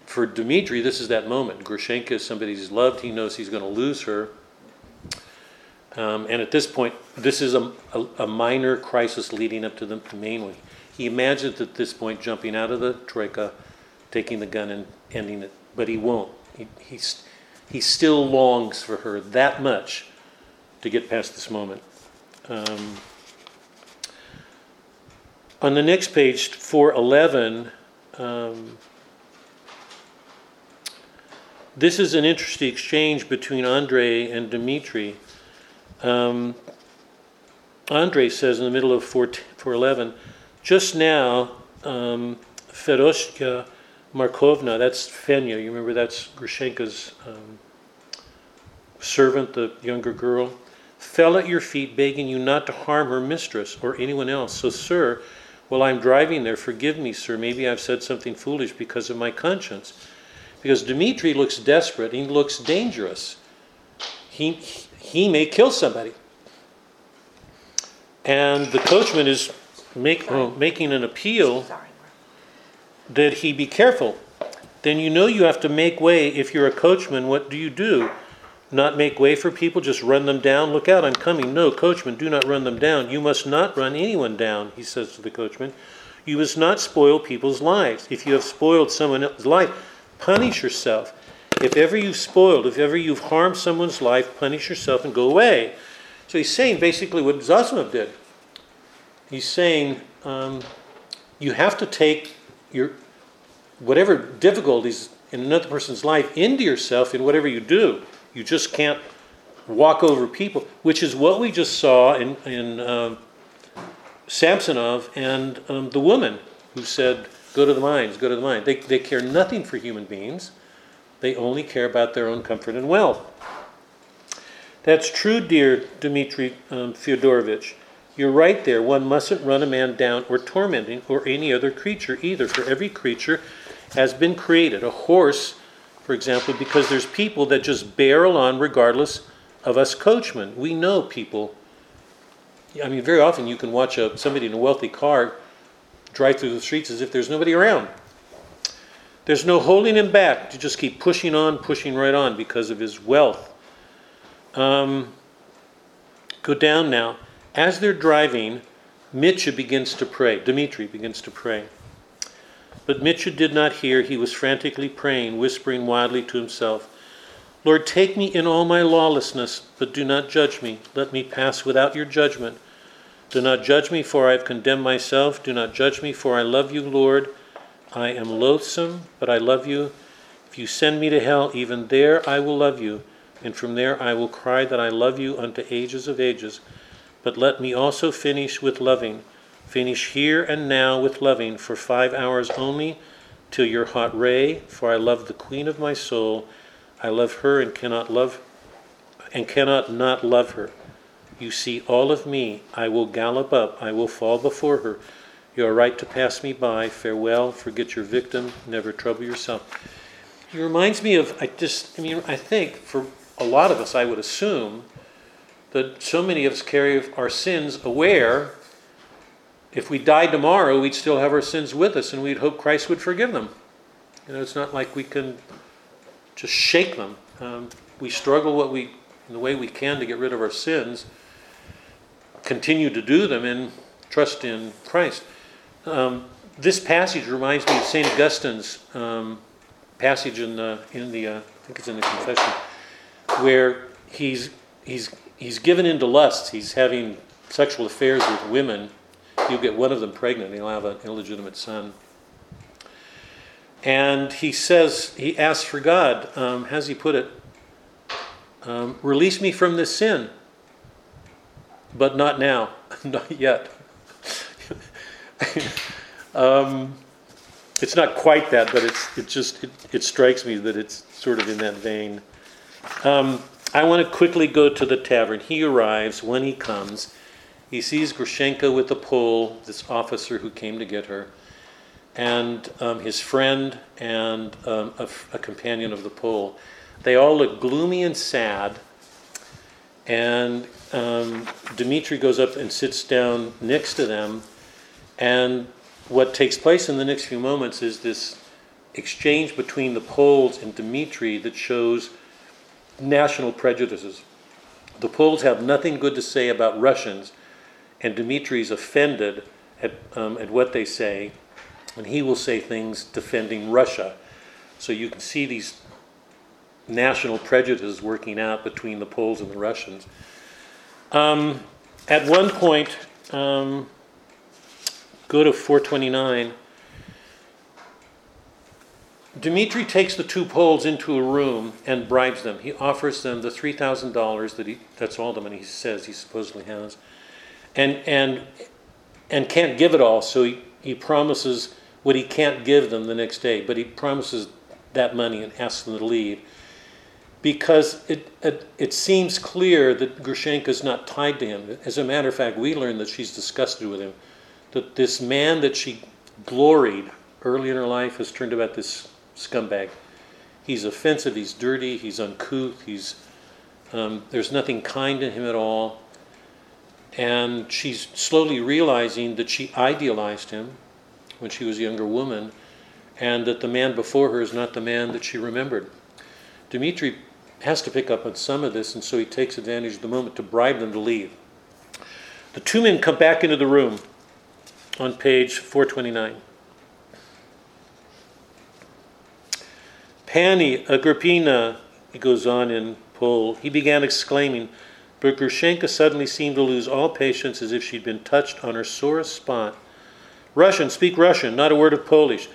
for Dmitri, this is that moment. Grushenka is somebody he's loved. He knows he's going to lose her. Um, and at this point, this is a, a, a, minor crisis leading up to the main one. He imagines at this point jumping out of the troika, taking the gun and ending it, but he won't. He, he's, he still longs for her that much to get past this moment. Um, on the next page, 411, um, this is an interesting exchange between Andre and Dmitri. Um, Andre says in the middle of 411, just now, um, Fedosya Markovna, that's Fenya, you remember that's Grushenka's um, servant, the younger girl, fell at your feet begging you not to harm her mistress or anyone else. So, sir, while I'm driving there, forgive me, sir, maybe I've said something foolish because of my conscience. Because Dmitri looks desperate, he looks dangerous. He, he may kill somebody. And the coachman is make, well, making an appeal that he be careful. Then you know you have to make way. If you're a coachman, what do you do? Not make way for people, just run them down. Look out, I'm coming. No, coachman, do not run them down. You must not run anyone down, he says to the coachman. You must not spoil people's lives. If you have spoiled someone else's life, punish yourself. If ever you've spoiled, if ever you've harmed someone's life, punish yourself and go away. So he's saying basically what Zossimov did. He's saying um, you have to take your whatever difficulties in another person's life into yourself in whatever you do. You just can't walk over people, which is what we just saw in, in um, Samsonov and um, the woman who said, Go to the mines, go to the mines. They, they care nothing for human beings, they only care about their own comfort and wealth. That's true, dear Dmitry um, Fyodorovich. You're right there. One mustn't run a man down or torment him or any other creature either, for every creature has been created. A horse for example, because there's people that just barrel on regardless of us coachmen. We know people. I mean, very often you can watch a, somebody in a wealthy car drive through the streets as if there's nobody around. There's no holding him back to just keep pushing on, pushing right on because of his wealth. Um, go down now. As they're driving, Mitya begins to pray. Dmitri begins to pray. But Mitya did not hear. He was frantically praying, whispering wildly to himself. Lord, take me in all my lawlessness, but do not judge me. Let me pass without your judgment. Do not judge me, for I have condemned myself. Do not judge me, for I love you, Lord. I am loathsome, but I love you. If you send me to hell, even there I will love you, and from there I will cry that I love you unto ages of ages. But let me also finish with loving. Finish here and now with loving for five hours only, till your hot ray, for I love the queen of my soul. I love her and cannot love and cannot not love her. You see all of me. I will gallop up. I will fall before her. You are right to pass me by. Farewell. Forget your victim. Never trouble yourself. He reminds me of, I just, I mean, I think for a lot of us, I would assume that so many of us carry our sins aware. If we died tomorrow, we'd still have our sins with us and we'd hope Christ would forgive them. You know, it's not like we can just shake them. Um, we struggle what we, in the way we can to get rid of our sins, continue to do them and trust in Christ. Um, this passage reminds me of St. Augustine's um, passage in the, in the uh, I think it's in the Confession, where he's, he's, he's given into lusts. He's having sexual affairs with women. He'll get one of them pregnant and he'll have an illegitimate son. And he says, he asks for God, um, how he put it? Um, release me from this sin, but not now, *laughs* not yet. *laughs* um, it's not quite that, but it's it just it, it, strikes me that it's sort of in that vein. Um, I want to quickly go to the tavern. He arrives. When he comes, he sees Grushenka with the pole, this officer who came to get her and um, his friend and um, a, a, companion of the pole. They all look gloomy and sad. And um, Dmitri goes up and sits down next to them. And what takes place in the next few moments is this exchange between the Poles and Dmitri that shows national prejudices. The Poles have nothing good to say about Russians, and Dmitri's offended at, um, at what they say and he will say things defending Russia. So you can see these national prejudices working out between the Poles and the Russians. Um, at one point, um, go to 429. Dmitri takes the two Poles into a room and bribes them. He offers them the three thousand dollars that he that's all the money he says he supposedly has, and and and can't give it all. So he, he promises what he can't give them the next day, but he promises that money and asks them to leave. Because it, it, it seems clear that Grushenka is not tied to him. As a matter of fact, we learn that she's disgusted with him. That this man that she gloried early in her life has turned about this scumbag. He's offensive, he's dirty, he's uncouth, he's, um, there's nothing kind in him at all. And she's slowly realizing that she idealized him, when she was a younger woman, and that the man before her is not the man that she remembered. Dmitri has to pick up on some of this, and so he takes advantage of the moment to bribe them to leave. The two men come back into the room on page 429. Pani, Agrippina, he goes on in Pole, he began exclaiming, but Grushenka suddenly seemed to lose all patience as if she'd been touched on her sorest spot. Russian, speak Russian, not a word of Polish.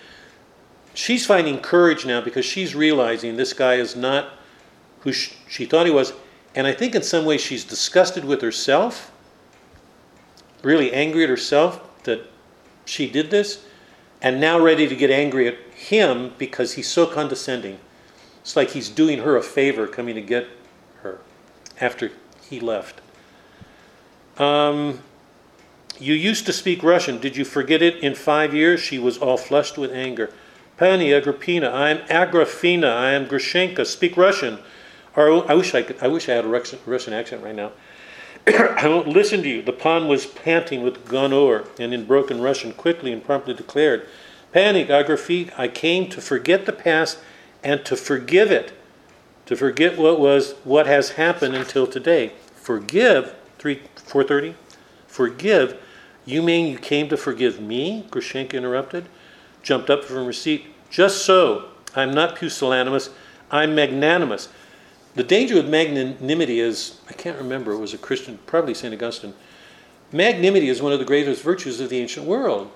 She's finding courage now because she's realizing this guy is not who she thought he was. And I think in some ways she's disgusted with herself, really angry at herself that she did this, and now ready to get angry at him because he's so condescending. It's like he's doing her a favor coming to get her after he left. Um, you used to speak Russian. Did you forget it in five years? She was all flushed with anger. Pani Agrippina, I am Agrafena, I am Grushenka. Speak Russian. Or I wish I could. I wish I had a Russian accent right now. *coughs* I won't listen to you. The pan was panting with gonor and in broken Russian, quickly and promptly declared, Pani Agrafena, I came to forget the past and to forgive it, to forget what was, what has happened until today. Forgive. Three, four thirty. Forgive you mean you came to forgive me? Grushenka interrupted, jumped up from her seat. Just so. I'm not pusillanimous, I'm magnanimous. the danger with magnanimity is, I can't remember, it was a Christian, probably St. Augustine. Magnanimity is one of the greatest virtues of the ancient world,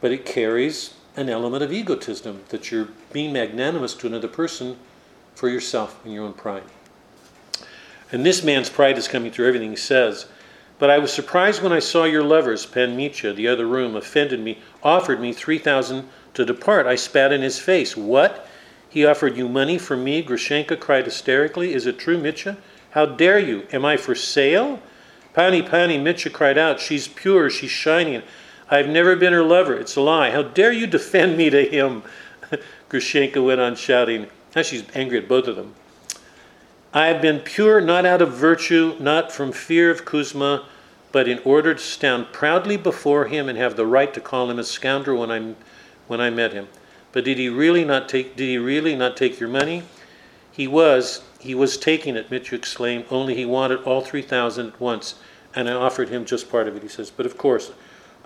but it carries an element of egotism that you're being magnanimous to another person for yourself and your own pride. And this man's pride is coming through everything he says. But I was surprised when I saw your lovers, Pan Mitya, the other room, offended me, offered me 3,000 to depart. I spat in his face. What? He offered you money for me? Grushenka cried hysterically. Is it true, Mitya? How dare you? Am I for sale? Pani, Pani, Mitya cried out. She's pure, she's shining. I've never been her lover. It's a lie. How dare you defend me to him? *laughs* Grushenka went on shouting. Now she's angry at both of them. I have been pure not out of virtue, not from fear of Kuzma, but in order to stand proudly before him and have the right to call him a scoundrel when I, when I met him. But did he really not take did he really not take your money? He was he was taking it, Mitya exclaimed, only he wanted all three thousand at once, and I offered him just part of it, he says. But of course,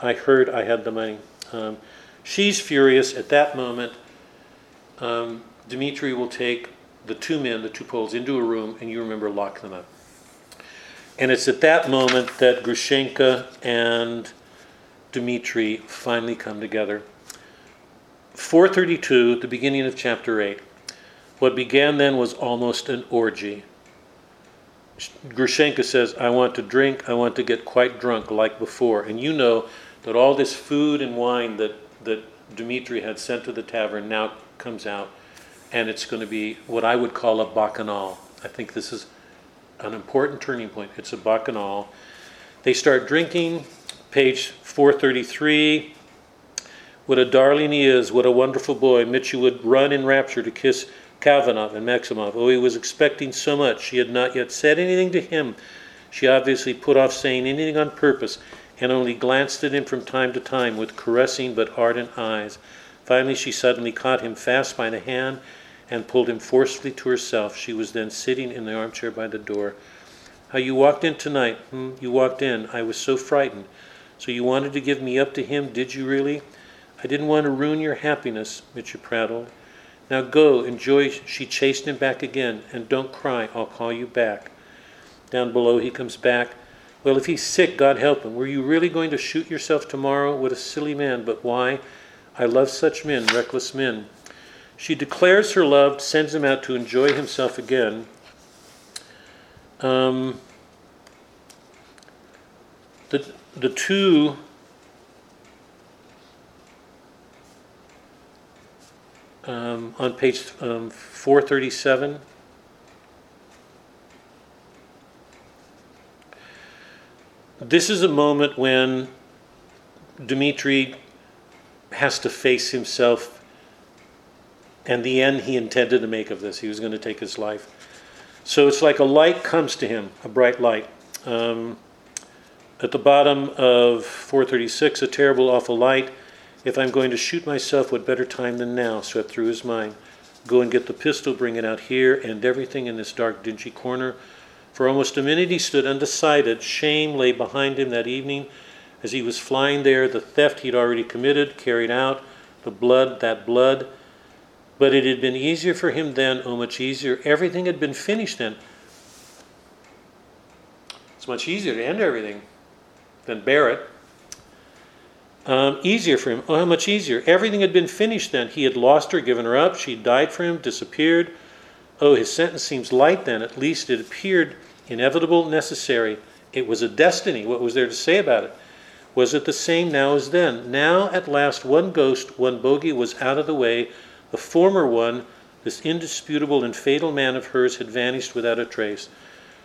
I heard I had the money. Um, she's furious at that moment. Um, Dmitri will take the two men, the two Poles, into a room, and you remember lock them up. And it's at that moment that Grushenka and Dmitri finally come together. 432, the beginning of chapter 8. What began then was almost an orgy. Grushenka says, I want to drink, I want to get quite drunk like before. And you know that all this food and wine that, that Dmitri had sent to the tavern now comes out and it's going to be what I would call a bacchanal. I think this is an important turning point. It's a bacchanal. They start drinking, page 433. What a darling he is, what a wonderful boy. Mitya would run in rapture to kiss Kalganov and Maximov. Oh, he was expecting so much. She had not yet said anything to him. She obviously put off saying anything on purpose and only glanced at him from time to time with caressing but ardent eyes. Finally, she suddenly caught him fast by the hand and pulled him forcefully to herself. She was then sitting in the armchair by the door. How you walked in tonight? Hmm? You walked in. I was so frightened. So you wanted to give me up to him, did you really? I didn't want to ruin your happiness, Mitya prattled. Now go, enjoy. She chased him back again. And don't cry, I'll call you back. Down below, he comes back. Well, if he's sick, God help him. Were you really going to shoot yourself tomorrow? What a silly man, but why? I love such men, reckless men. She declares her love, sends him out to enjoy himself again. Um, the, the two um, on page um, 437. This is a moment when Dmitri has to face himself and the end he intended to make of this. He was going to take his life. So it's like a light comes to him, a bright light. Um, at the bottom of 436, a terrible, awful light. If I'm going to shoot myself, what better time than now? swept through his mind. Go and get the pistol, bring it out here, and everything in this dark, dingy corner. For almost a minute he stood undecided. Shame lay behind him that evening as he was flying there, the theft he'd already committed, carried out, the blood, that blood. But it had been easier for him then, oh, much easier. Everything had been finished then. It's much easier to end everything than bear it. Um, easier for him. Oh, how much easier. Everything had been finished then. He had lost her, given her up. She died for him, disappeared. Oh, his sentence seems light then. At least it appeared inevitable, necessary. It was a destiny. What was there to say about it? Was it the same now as then? Now, at last, one ghost, one bogey was out of the way the former one, this indisputable and fatal man of hers, had vanished without a trace.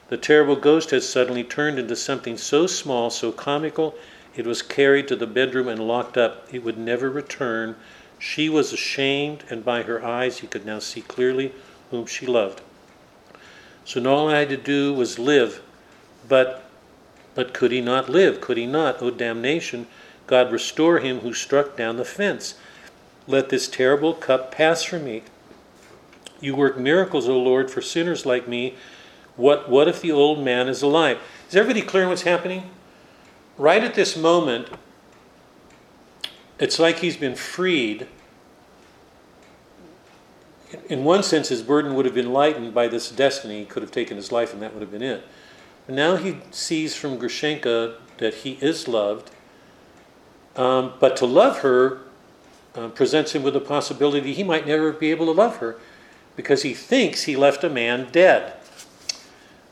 The terrible ghost had suddenly turned into something so small, so comical, it was carried to the bedroom and locked up. It would never return. She was ashamed, and by her eyes he could now see clearly whom she loved. So now all I had to do was live. But but could he not live? Could he not? O oh, damnation! God restore him who struck down the fence. Let this terrible cup pass from me. You work miracles, O Lord, for sinners like me. What, what if the old man is alive? Is everybody clear on what's happening? Right at this moment, it's like he's been freed. in one sense, his burden would have been lightened by this destiny. He could have taken his life, and that would have been it. But now he sees from Grushenka that he is loved, um, but to love her uh, presents him with the possibility he might never be able to love her because he thinks he left a man dead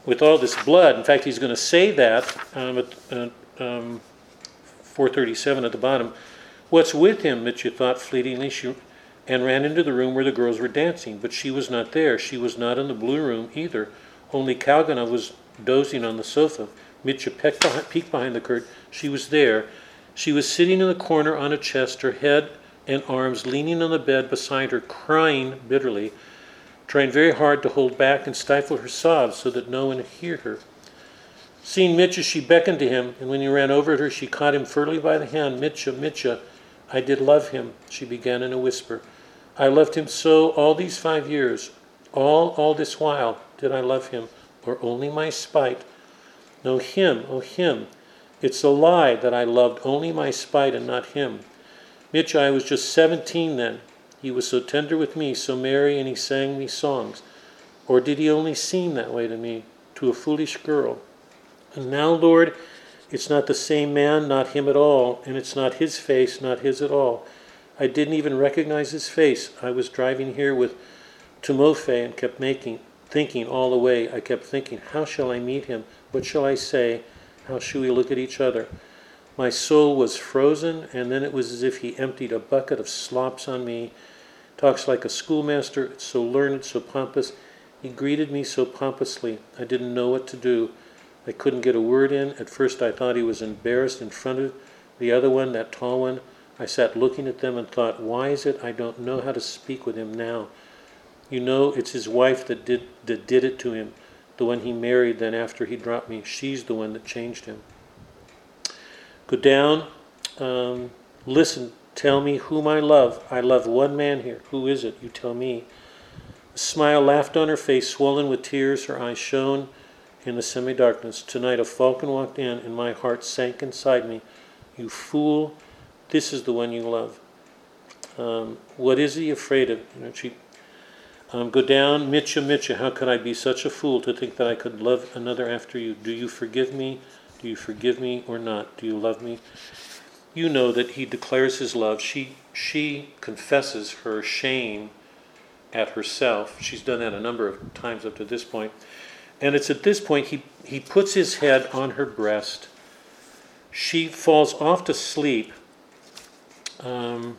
with all this blood. In fact, he's going to say that um, at uh, um, 437 at the bottom. What's with him? Mitya thought fleetingly, she, and ran into the room where the girls were dancing. But she was not there. She was not in the blue room either. Only Kalganov was dozing on the sofa. Mitya peeked behind the curtain. She was there. She was sitting in the corner on a chest, her head and arms leaning on the bed beside her, crying bitterly, trying very hard to hold back and stifle her sobs so that no one hear her. Seeing Mitya, she beckoned to him, and when he ran over to her, she caught him firmly by the hand. Mitya, Mitya, I did love him, she began in a whisper. I loved him so all these five years. All, all this while did I love him, or only my spite. No, him, oh, him. It's a lie that I loved only my spite and not him. Mitya, I was just seventeen then. He was so tender with me, so merry, and he sang me songs. Or did he only seem that way to me, to a foolish girl? And now, Lord, it's not the same man, not him at all, and it's not his face, not his at all. I didn't even recognize his face. I was driving here with Timofey and kept making, thinking all the way. I kept thinking, how shall I meet him? What shall I say? How shall we look at each other? My soul was frozen, and then it was as if he emptied a bucket of slops on me. Talks like a schoolmaster, so learned, so pompous. He greeted me so pompously. I didn't know what to do. I couldn't get a word in. At first, I thought he was embarrassed in front of the other one, that tall one. I sat looking at them and thought, why is it I don't know how to speak with him now? You know, it's his wife that did, that did it to him, the one he married then after he dropped me. She's the one that changed him. Go down, um, listen, tell me whom I love. I love one man here. Who is it? You tell me. A smile laughed on her face, swollen with tears. Her eyes shone in the semi darkness. Tonight a falcon walked in, and my heart sank inside me. You fool, this is the one you love. Um, what is he afraid of? You know, she, um, go down, Mitya, Mitya, how could I be such a fool to think that I could love another after you? Do you forgive me? Do you forgive me or not? Do you love me? You know that he declares his love. She, she confesses her shame at herself. She's done that a number of times up to this point. And it's at this point he, he puts his head on her breast. She falls off to sleep. Um,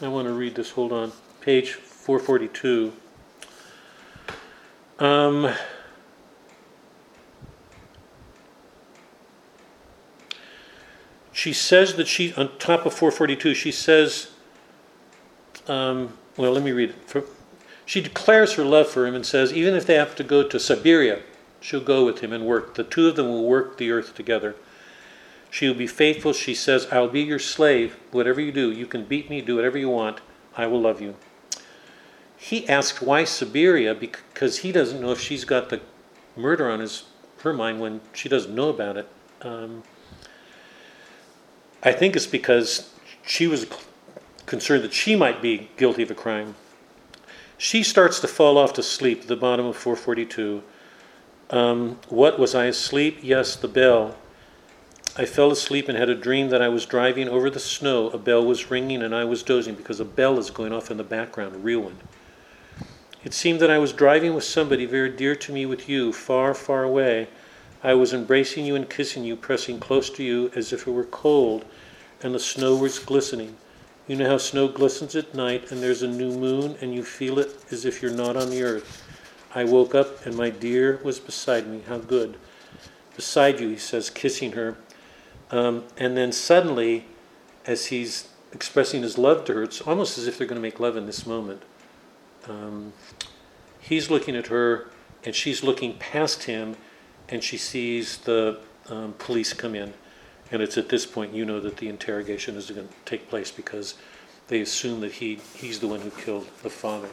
I want to read this, hold on. Page 442. Um, she says that she, on top of 442, she says, um, well, let me read it. She declares her love for him and says, even if they have to go to Siberia, she'll go with him and work. The two of them will work the earth together. She will be faithful. She says, I'll be your slave. Whatever you do, you can beat me, do whatever you want. I will love you. He asks why Siberia because he doesn't know if she's got the murder on his her mind when she doesn't know about it. Um, I think it's because she was concerned that she might be guilty of a crime. She starts to fall off to sleep at the bottom of 442. Um, what was I asleep? Yes, the bell. I fell asleep and had a dream that I was driving over the snow. A bell was ringing and I was dozing because a bell is going off in the background, a real one. It seemed that I was driving with somebody very dear to me with you, far, far away. I was embracing you and kissing you, pressing close to you as if it were cold, and the snow was glistening. You know how snow glistens at night and there's a new moon and you feel it as if you're not on the earth. I woke up and my dear was beside me. How good. Beside you, he says, kissing her. Um, and then suddenly, as he's expressing his love to her, it's almost as if they're going to make love in this moment. Um, he's looking at her, and she's looking past him, and she sees the um, police come in. And it's at this point you know that the interrogation is going to take place because they assume that he, he's the one who killed the father.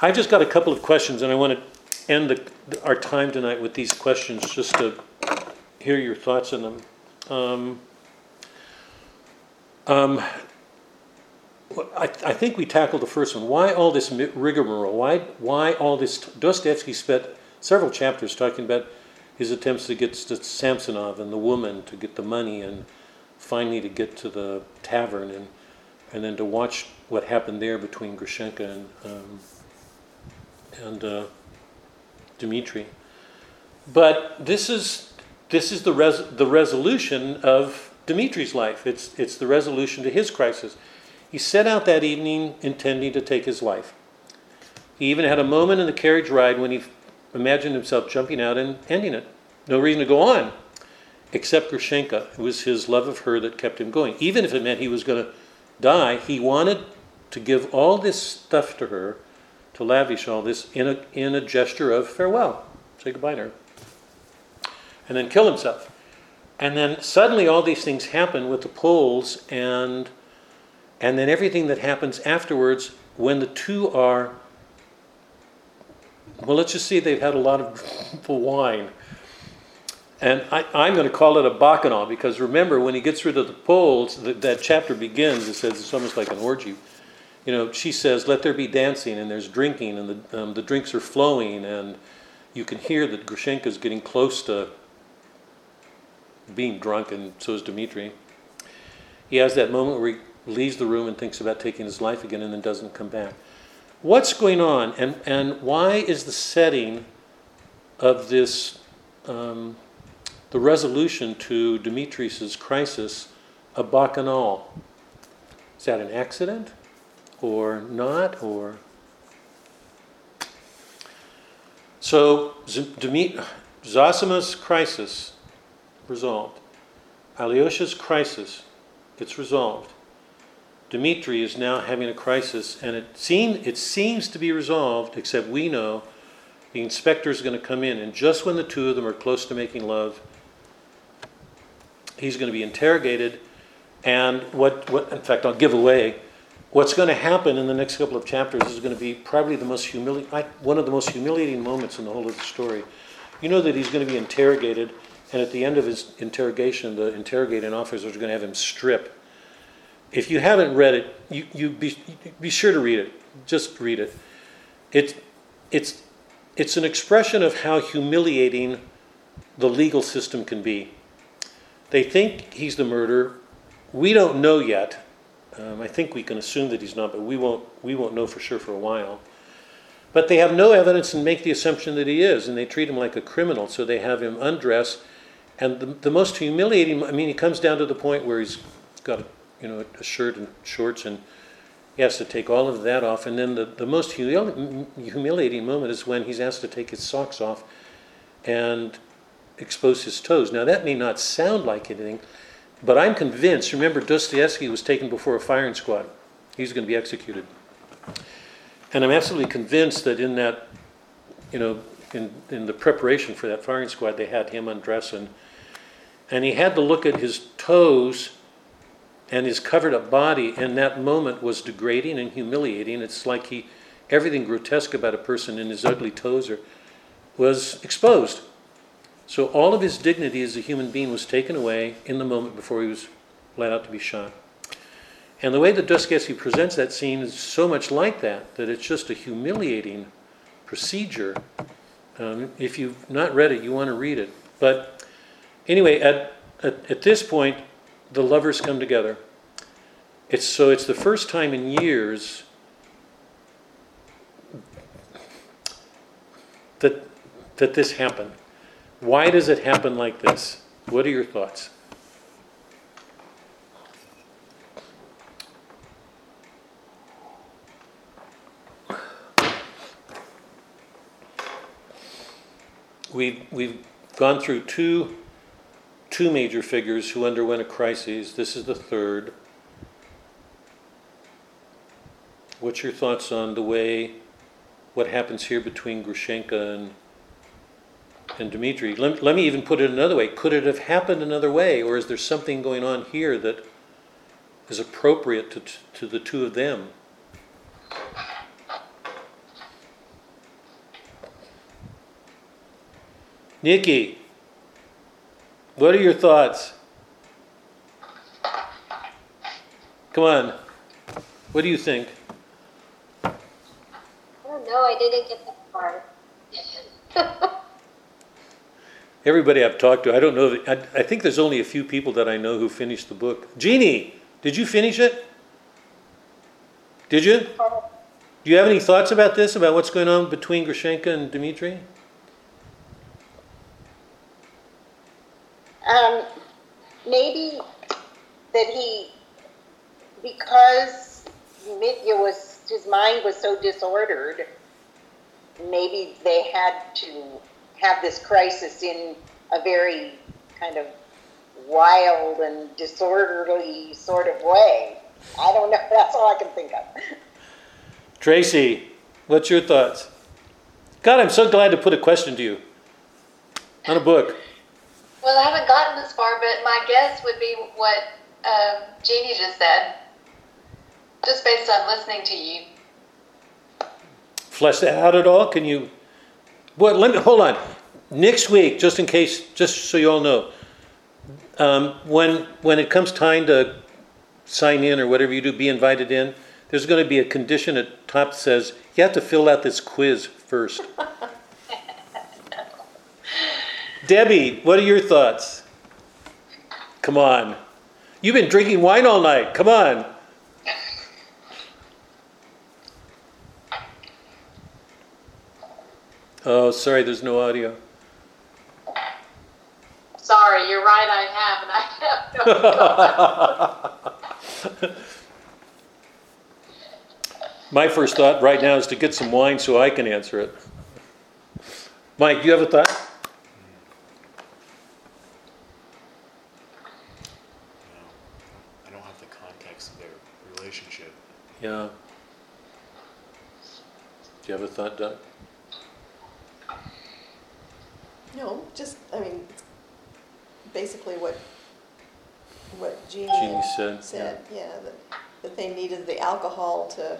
I've just got a couple of questions, and I want to end the, our time tonight with these questions just to hear your thoughts on them. Um, um, I, I think we tackled the first one. Why all this rigmarole? Why, why all this? Dostoevsky spent several chapters talking about his attempts to get to Samsonov and the woman to get the money and finally to get to the tavern and, and then to watch what happened there between Grushenka and, um, and uh, Dmitri. But this is, this is the, res- the resolution of Dmitri's life. It's, it's the resolution to his crisis. He set out that evening intending to take his life. He even had a moment in the carriage ride when he imagined himself jumping out and ending it. No reason to go on, except Grushenka. It was his love of her that kept him going. Even if it meant he was going to die, he wanted to give all this stuff to her, to lavish all this in a, in a gesture of farewell. Say goodbye to her. And then kill himself. And then suddenly all these things happen with the Poles and and then everything that happens afterwards when the two are well let's just say they've had a lot of *laughs* wine. And I, am going to call it a bacchanal because remember when he gets rid of the Poles the, that chapter begins it says it's almost like an orgy. You know she says let there be dancing and there's drinking and the, um, the drinks are flowing and you can hear that Grushenka is getting close to being drunk and so is Dmitri he has that moment where he leaves the room and thinks about taking his life again and then doesn't come back. What's going on, and, and why is the setting of this, um, the resolution to Dmitri's crisis, a bacchanal? Is that an accident or not? Or so Demet- crisis resolved. Alyosha's crisis gets resolved. Dmitri is now having a crisis, and it, seem, it seems to be resolved, except we know the inspector is going to come in, and just when the two of them are close to making love, he's going to be interrogated. And what, what in fact, I'll give away what's going to happen in the next couple of chapters is going to be probably the most humili- one of the most humiliating moments in the whole of the story. You know that he's going to be interrogated, and at the end of his interrogation, the interrogating officers are going to have him strip if you haven't read it, you, you be, be sure to read it. Just read it. It's, it's, it's an expression of how humiliating the legal system can be. They think he's the murderer. We don't know yet. Um, I think we can assume that he's not, but we won't, we won't know for sure for a while. But they have no evidence and make the assumption that he is, and they treat him like a criminal, so they have him undress. And the, the most humiliating, I mean, he comes down to the point where he's got a you know, a shirt and shorts, and he has to take all of that off. And then the, the most humili- humiliating moment is when he's asked to take his socks off and expose his toes. Now, that may not sound like anything, but I'm convinced. Remember, Dostoevsky was taken before a firing squad, he's going to be executed. And I'm absolutely convinced that in that, you know, in, in the preparation for that firing squad, they had him undress and, and he had to look at his toes and his covered up body in that moment was degrading and humiliating. It's like he, everything grotesque about a person in his ugly toes or, was exposed. So all of his dignity as a human being was taken away in the moment before he was let out to be shot. And the way that Dostoevsky presents that scene is so much like that, that it's just a humiliating procedure. Um, if you've not read it, you want to read it. But anyway, at, at, at this point, the lovers come together. It's so it's the first time in years that that this happened. Why does it happen like this? What are your thoughts? We've, we've gone through two two major figures who underwent a crisis. This is the third. What's your thoughts on the way, what happens here between Grushenka and, and Dmitri? Let, let me even put it another way. Could it have happened another way, or is there something going on here that is appropriate to, to the two of them? Nikki. What are your thoughts? Come on. What do you think? I don't know, I didn't get that far. *laughs* Everybody I've talked to, I don't know, I, I think there's only a few people that I know who finished the book. Jeannie, did you finish it? Did you? Uh-huh. Do you have any thoughts about this, about what's going on between Grushenka and Dmitri? Um, maybe that he, because Mitya was, his mind was so disordered, maybe they had to have this crisis in a very kind of wild and disorderly sort of way. I don't know. *laughs* That's all I can think of. Tracy, what's your thoughts? God, I'm so glad to put a question to you on a book. Well, I haven't gotten this far, but my guess would be what um, Jeannie just said, just based on listening to you. Flesh that out at all? Can you? What? Let me hold on. Next week, just in case, just so you all know, um, when when it comes time to sign in or whatever you do, be invited in. There's going to be a condition at top that says you have to fill out this quiz first. *laughs* Debbie, what are your thoughts? Come on. You've been drinking wine all night. Come on. Oh, sorry, there's no audio. Sorry, you're right, I have, and I have no *laughs* My first thought right now is to get some wine so I can answer it. Mike, do you have a thought? I don't have the context of their relationship. Yeah. Do you have a thought, Doug? No, just, I mean, it's basically what, what Jeannie Jeannie said, said, yeah, that, that they needed the alcohol to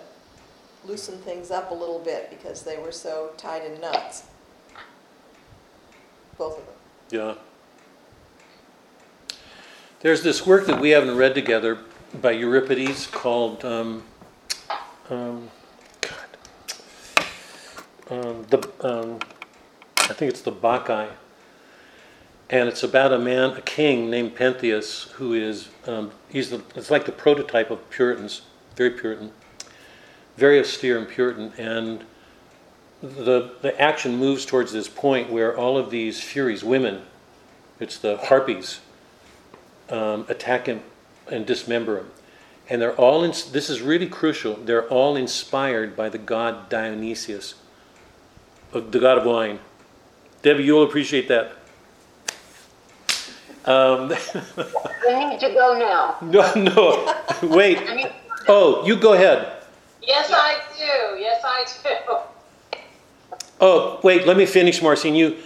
loosen things up a little bit because they were so tied in knots. Both of them. Yeah. There's this work that we haven't read together by Euripides called um, um, God, um, the um, I think it's the Bacchae, and it's about a man, a king named Pentheus, who is um, he's the it's like the prototype of Puritans, very Puritan, very austere and Puritan, and the the action moves towards this point where all of these Furies, women, it's the harpies, um, attack him and dismember him. And they're all, in, this is really crucial, they're all inspired by the god Dionysius, of the god of wine. Debbie, you'll appreciate that. Um, *laughs* We need to go now. no, no, wait. Oh, you go ahead. Yes, I do. Yes, I do. Oh, wait, let me finish, Marcine. You,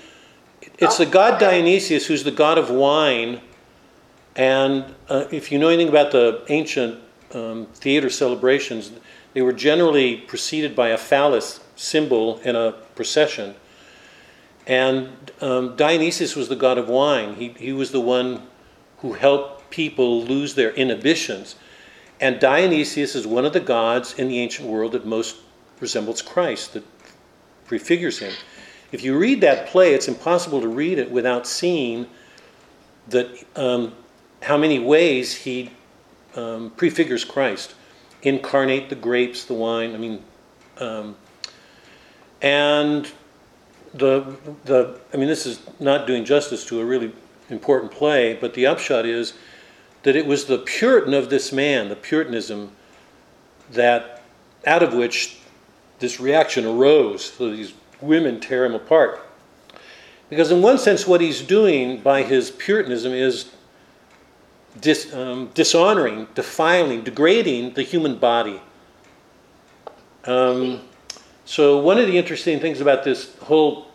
it's the god Dionysius who's the god of wine. And uh, if you know anything about the ancient um, theater celebrations, they were generally preceded by a phallus symbol in a procession. And um, Dionysius was the god of wine. He, he was the one who helped people lose their inhibitions. And Dionysius is one of the gods in the ancient world that most resembles Christ, that prefigures him. If you read that play, it's impossible to read it without seeing that um, how many ways he um, prefigures Christ, incarnate the grapes, the wine. I mean, um, and the the I mean, this is not doing justice to a really important play, but the upshot is that it was the Puritan of this man, the Puritanism, that out of which this reaction arose. So these women tear him apart. Because, in one sense, what he's doing by his Puritanism is dis, um, dishonoring, defiling, degrading the human body. Um, so, one of the interesting things about this whole,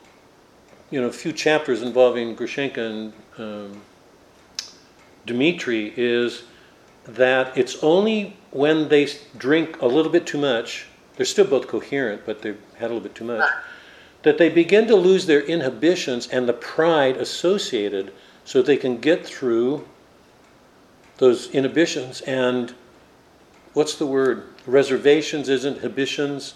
you know, few chapters involving Grushenka and um, Dmitri is that it's only when they drink a little bit too much, they're still both coherent, but they've had a little bit too much, that they begin to lose their inhibitions and the pride associated so they can get through those inhibitions and what's the word? Reservations, isn't inhibitions?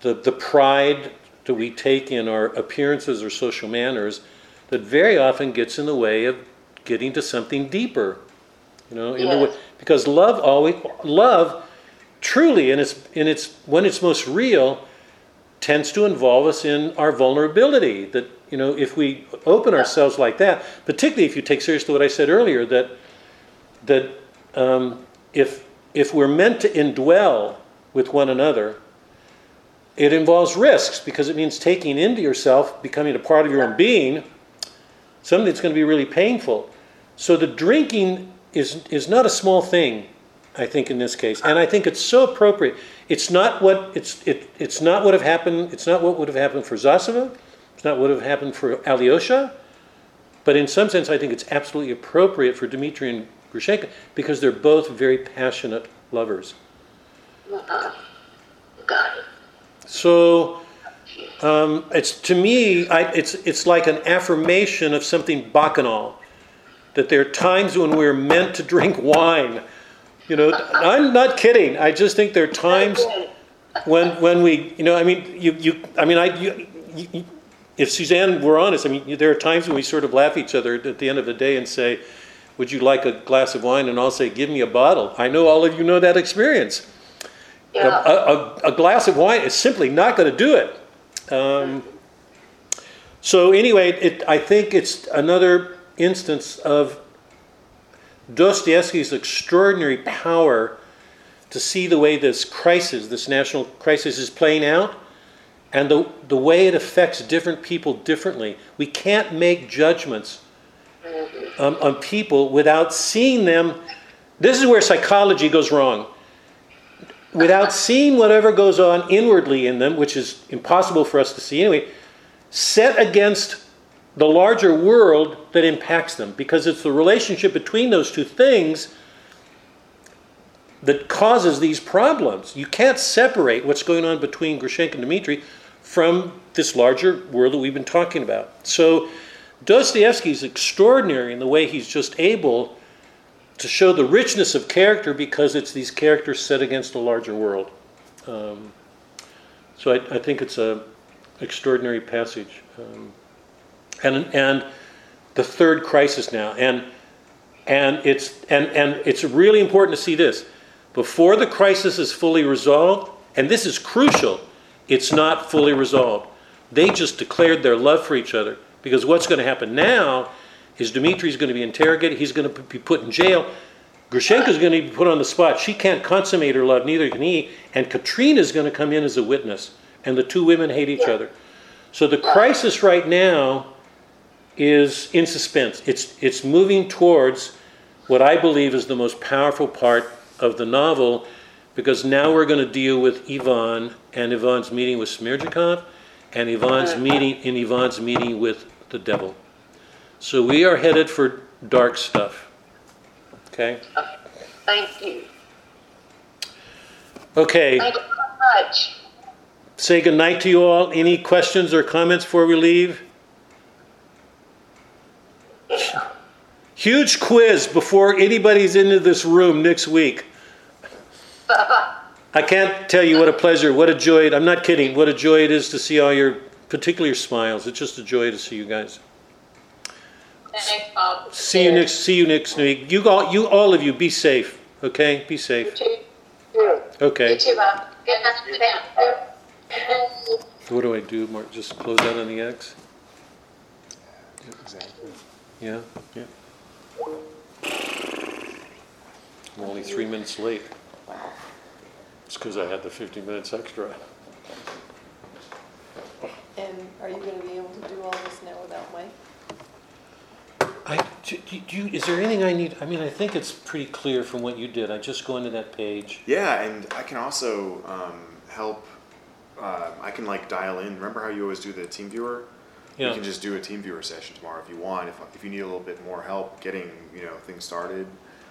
The, the pride that we take in our appearances or social manners that very often gets in the way of getting to something deeper. You know, in the way, because love always, love truly, in its, in its, when it's most real, tends to involve us in our vulnerability. That, you know, if we open ourselves like that, particularly if you take seriously what I said earlier, that, that um, if, if we're meant to indwell with one another, it involves risks because it means taking into yourself, becoming a part of your own being, something that's going to be really painful. So the drinking is, is not a small thing, I think, in this case. And I think it's so appropriate. It's not what it's it, it's not what have happened. It's not what would have happened for Zasova. It's not what would have happened for Alyosha. But in some sense, I think it's absolutely appropriate for Dmitry and Grushenka because they're both very passionate lovers. So um, it's to me, I, it's it's like an affirmation of something bacchanal. That there are times when we're meant to drink wine. You know, I'm not kidding. I just think there are times when when we, you know, I mean, you you, I mean, I. You, you, if Suzanne were honest, I mean, there are times when we sort of laugh at each other at the end of the day and say, "Would you like a glass of wine?" And I'll say, "Give me a bottle." I know all of you know that experience. A, Yeah. a, a glass of wine is simply not going to do it. Um, so anyway, it, I think it's another instance of Dostoevsky's extraordinary power to see the way this crisis, this national crisis, is playing out, and the, the way it affects different people differently. We can't make judgments um, on people without seeing them. This is where psychology goes wrong without seeing whatever goes on inwardly in them, which is impossible for us to see anyway, set against the larger world that impacts them. Because it's the relationship between those two things that causes these problems. You can't separate what's going on between Grushenka and Dmitri from this larger world that we've been talking about. So Dostoevsky is extraordinary in the way he's just able to show the richness of character because it's these characters set against a larger world. Um, so I, I think it's a extraordinary passage, um, and and the third crisis now, and and it's and and it's really important to see this before the crisis is fully resolved, and this is crucial. It's not fully resolved. They just declared their love for each other because what's going to happen now is Dmitri's going to be interrogated. He's going to be put in jail. Grushenka's going to be put on the spot. She can't consummate her love, neither can he. And Katrina's going to come in as a witness. And the two women hate each other. So the crisis right now is in suspense. It's, it's moving towards what I believe is the most powerful part of the novel because now we're going to deal with Ivan and Ivan's meeting with Smerdyakov uh-huh. and Ivan's meeting in Ivan's meeting with the devil. So we are headed for dark stuff. Okay? Thank you. Okay, Thank you very much. say goodnight to you all. Any questions or comments before we leave? Huge quiz before anybody's into this room next week. *laughs* I can't tell you what a pleasure, what a joy. I'm not kidding. What a joy it is to see all your, particularly your smiles. It's just a joy to see you guys. Thanks, Bob. See you next. See you next week. You all, you all of you, be safe. Okay, be safe. Okay. You too, Bob. Good night. What do I do, Mark? Just close out on the X? Exactly. Yeah, yeah. I'm only three minutes late. It's because I had the 50 minutes extra. And are you gonna be able to do all this now without Mike? I, do, do you, is there anything I need? I mean, I think it's pretty clear from what you did. I just go into that page. Yeah, and I can also um, help. Uh, I can like dial in. Remember how you always do the TeamViewer? Yeah. We can just do a TeamViewer session tomorrow if you want. If, if you need a little bit more help getting you know things started,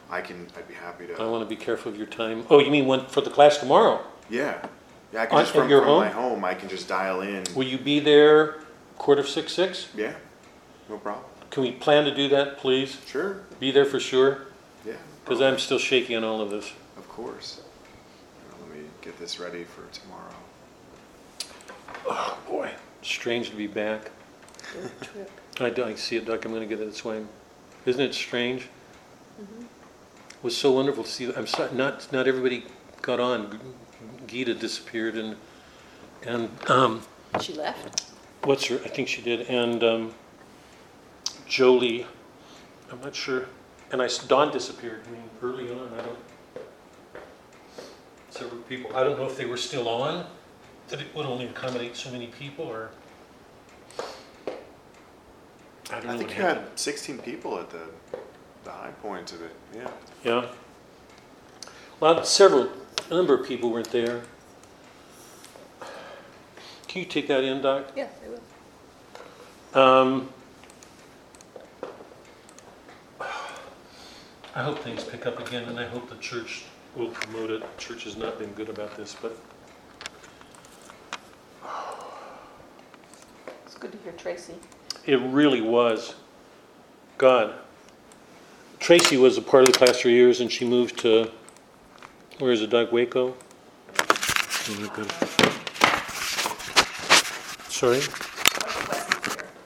I can. I'd be happy to. I want to be careful of your time. Oh, you mean one for the class tomorrow? Yeah, yeah. I can On- just at from, your from home? my home. I can just dial in. Will you be there quarter of six, six? Yeah, no problem. Can we plan to do that, please? Sure. Be there for sure? Yeah. Because I'm still shaky on all of this. Of course. Now, Let me get this ready for tomorrow. Oh, boy, strange to be back. Trip. I, do- I see it, Doc, I'm gonna get it this way. Isn't it strange? Mm-hmm. It was so wonderful to see, I'm sorry, not, not everybody got on. Gita disappeared and, and, um, She left? what's her, I think she did, and, um, Jolie, I'm not sure, and I, s- Dawn disappeared, I mean, early on, I don't, several people, I don't know if they were still on, that it would only accommodate so many people, or, I don't know I what think you happened. had 16 people at the, the high point of it. Yeah. Yeah. Well, several, a number of people weren't there. Can you take that in, Doc? Yeah, they will. Um, I hope things pick up again, and I hope the church will promote it. The Church has not been good about this, but It's good to hear Tracy. it really was. God. Tracy was a part of the class for years, and she moved to, where is it, Doug, Waco? Oh, Sorry?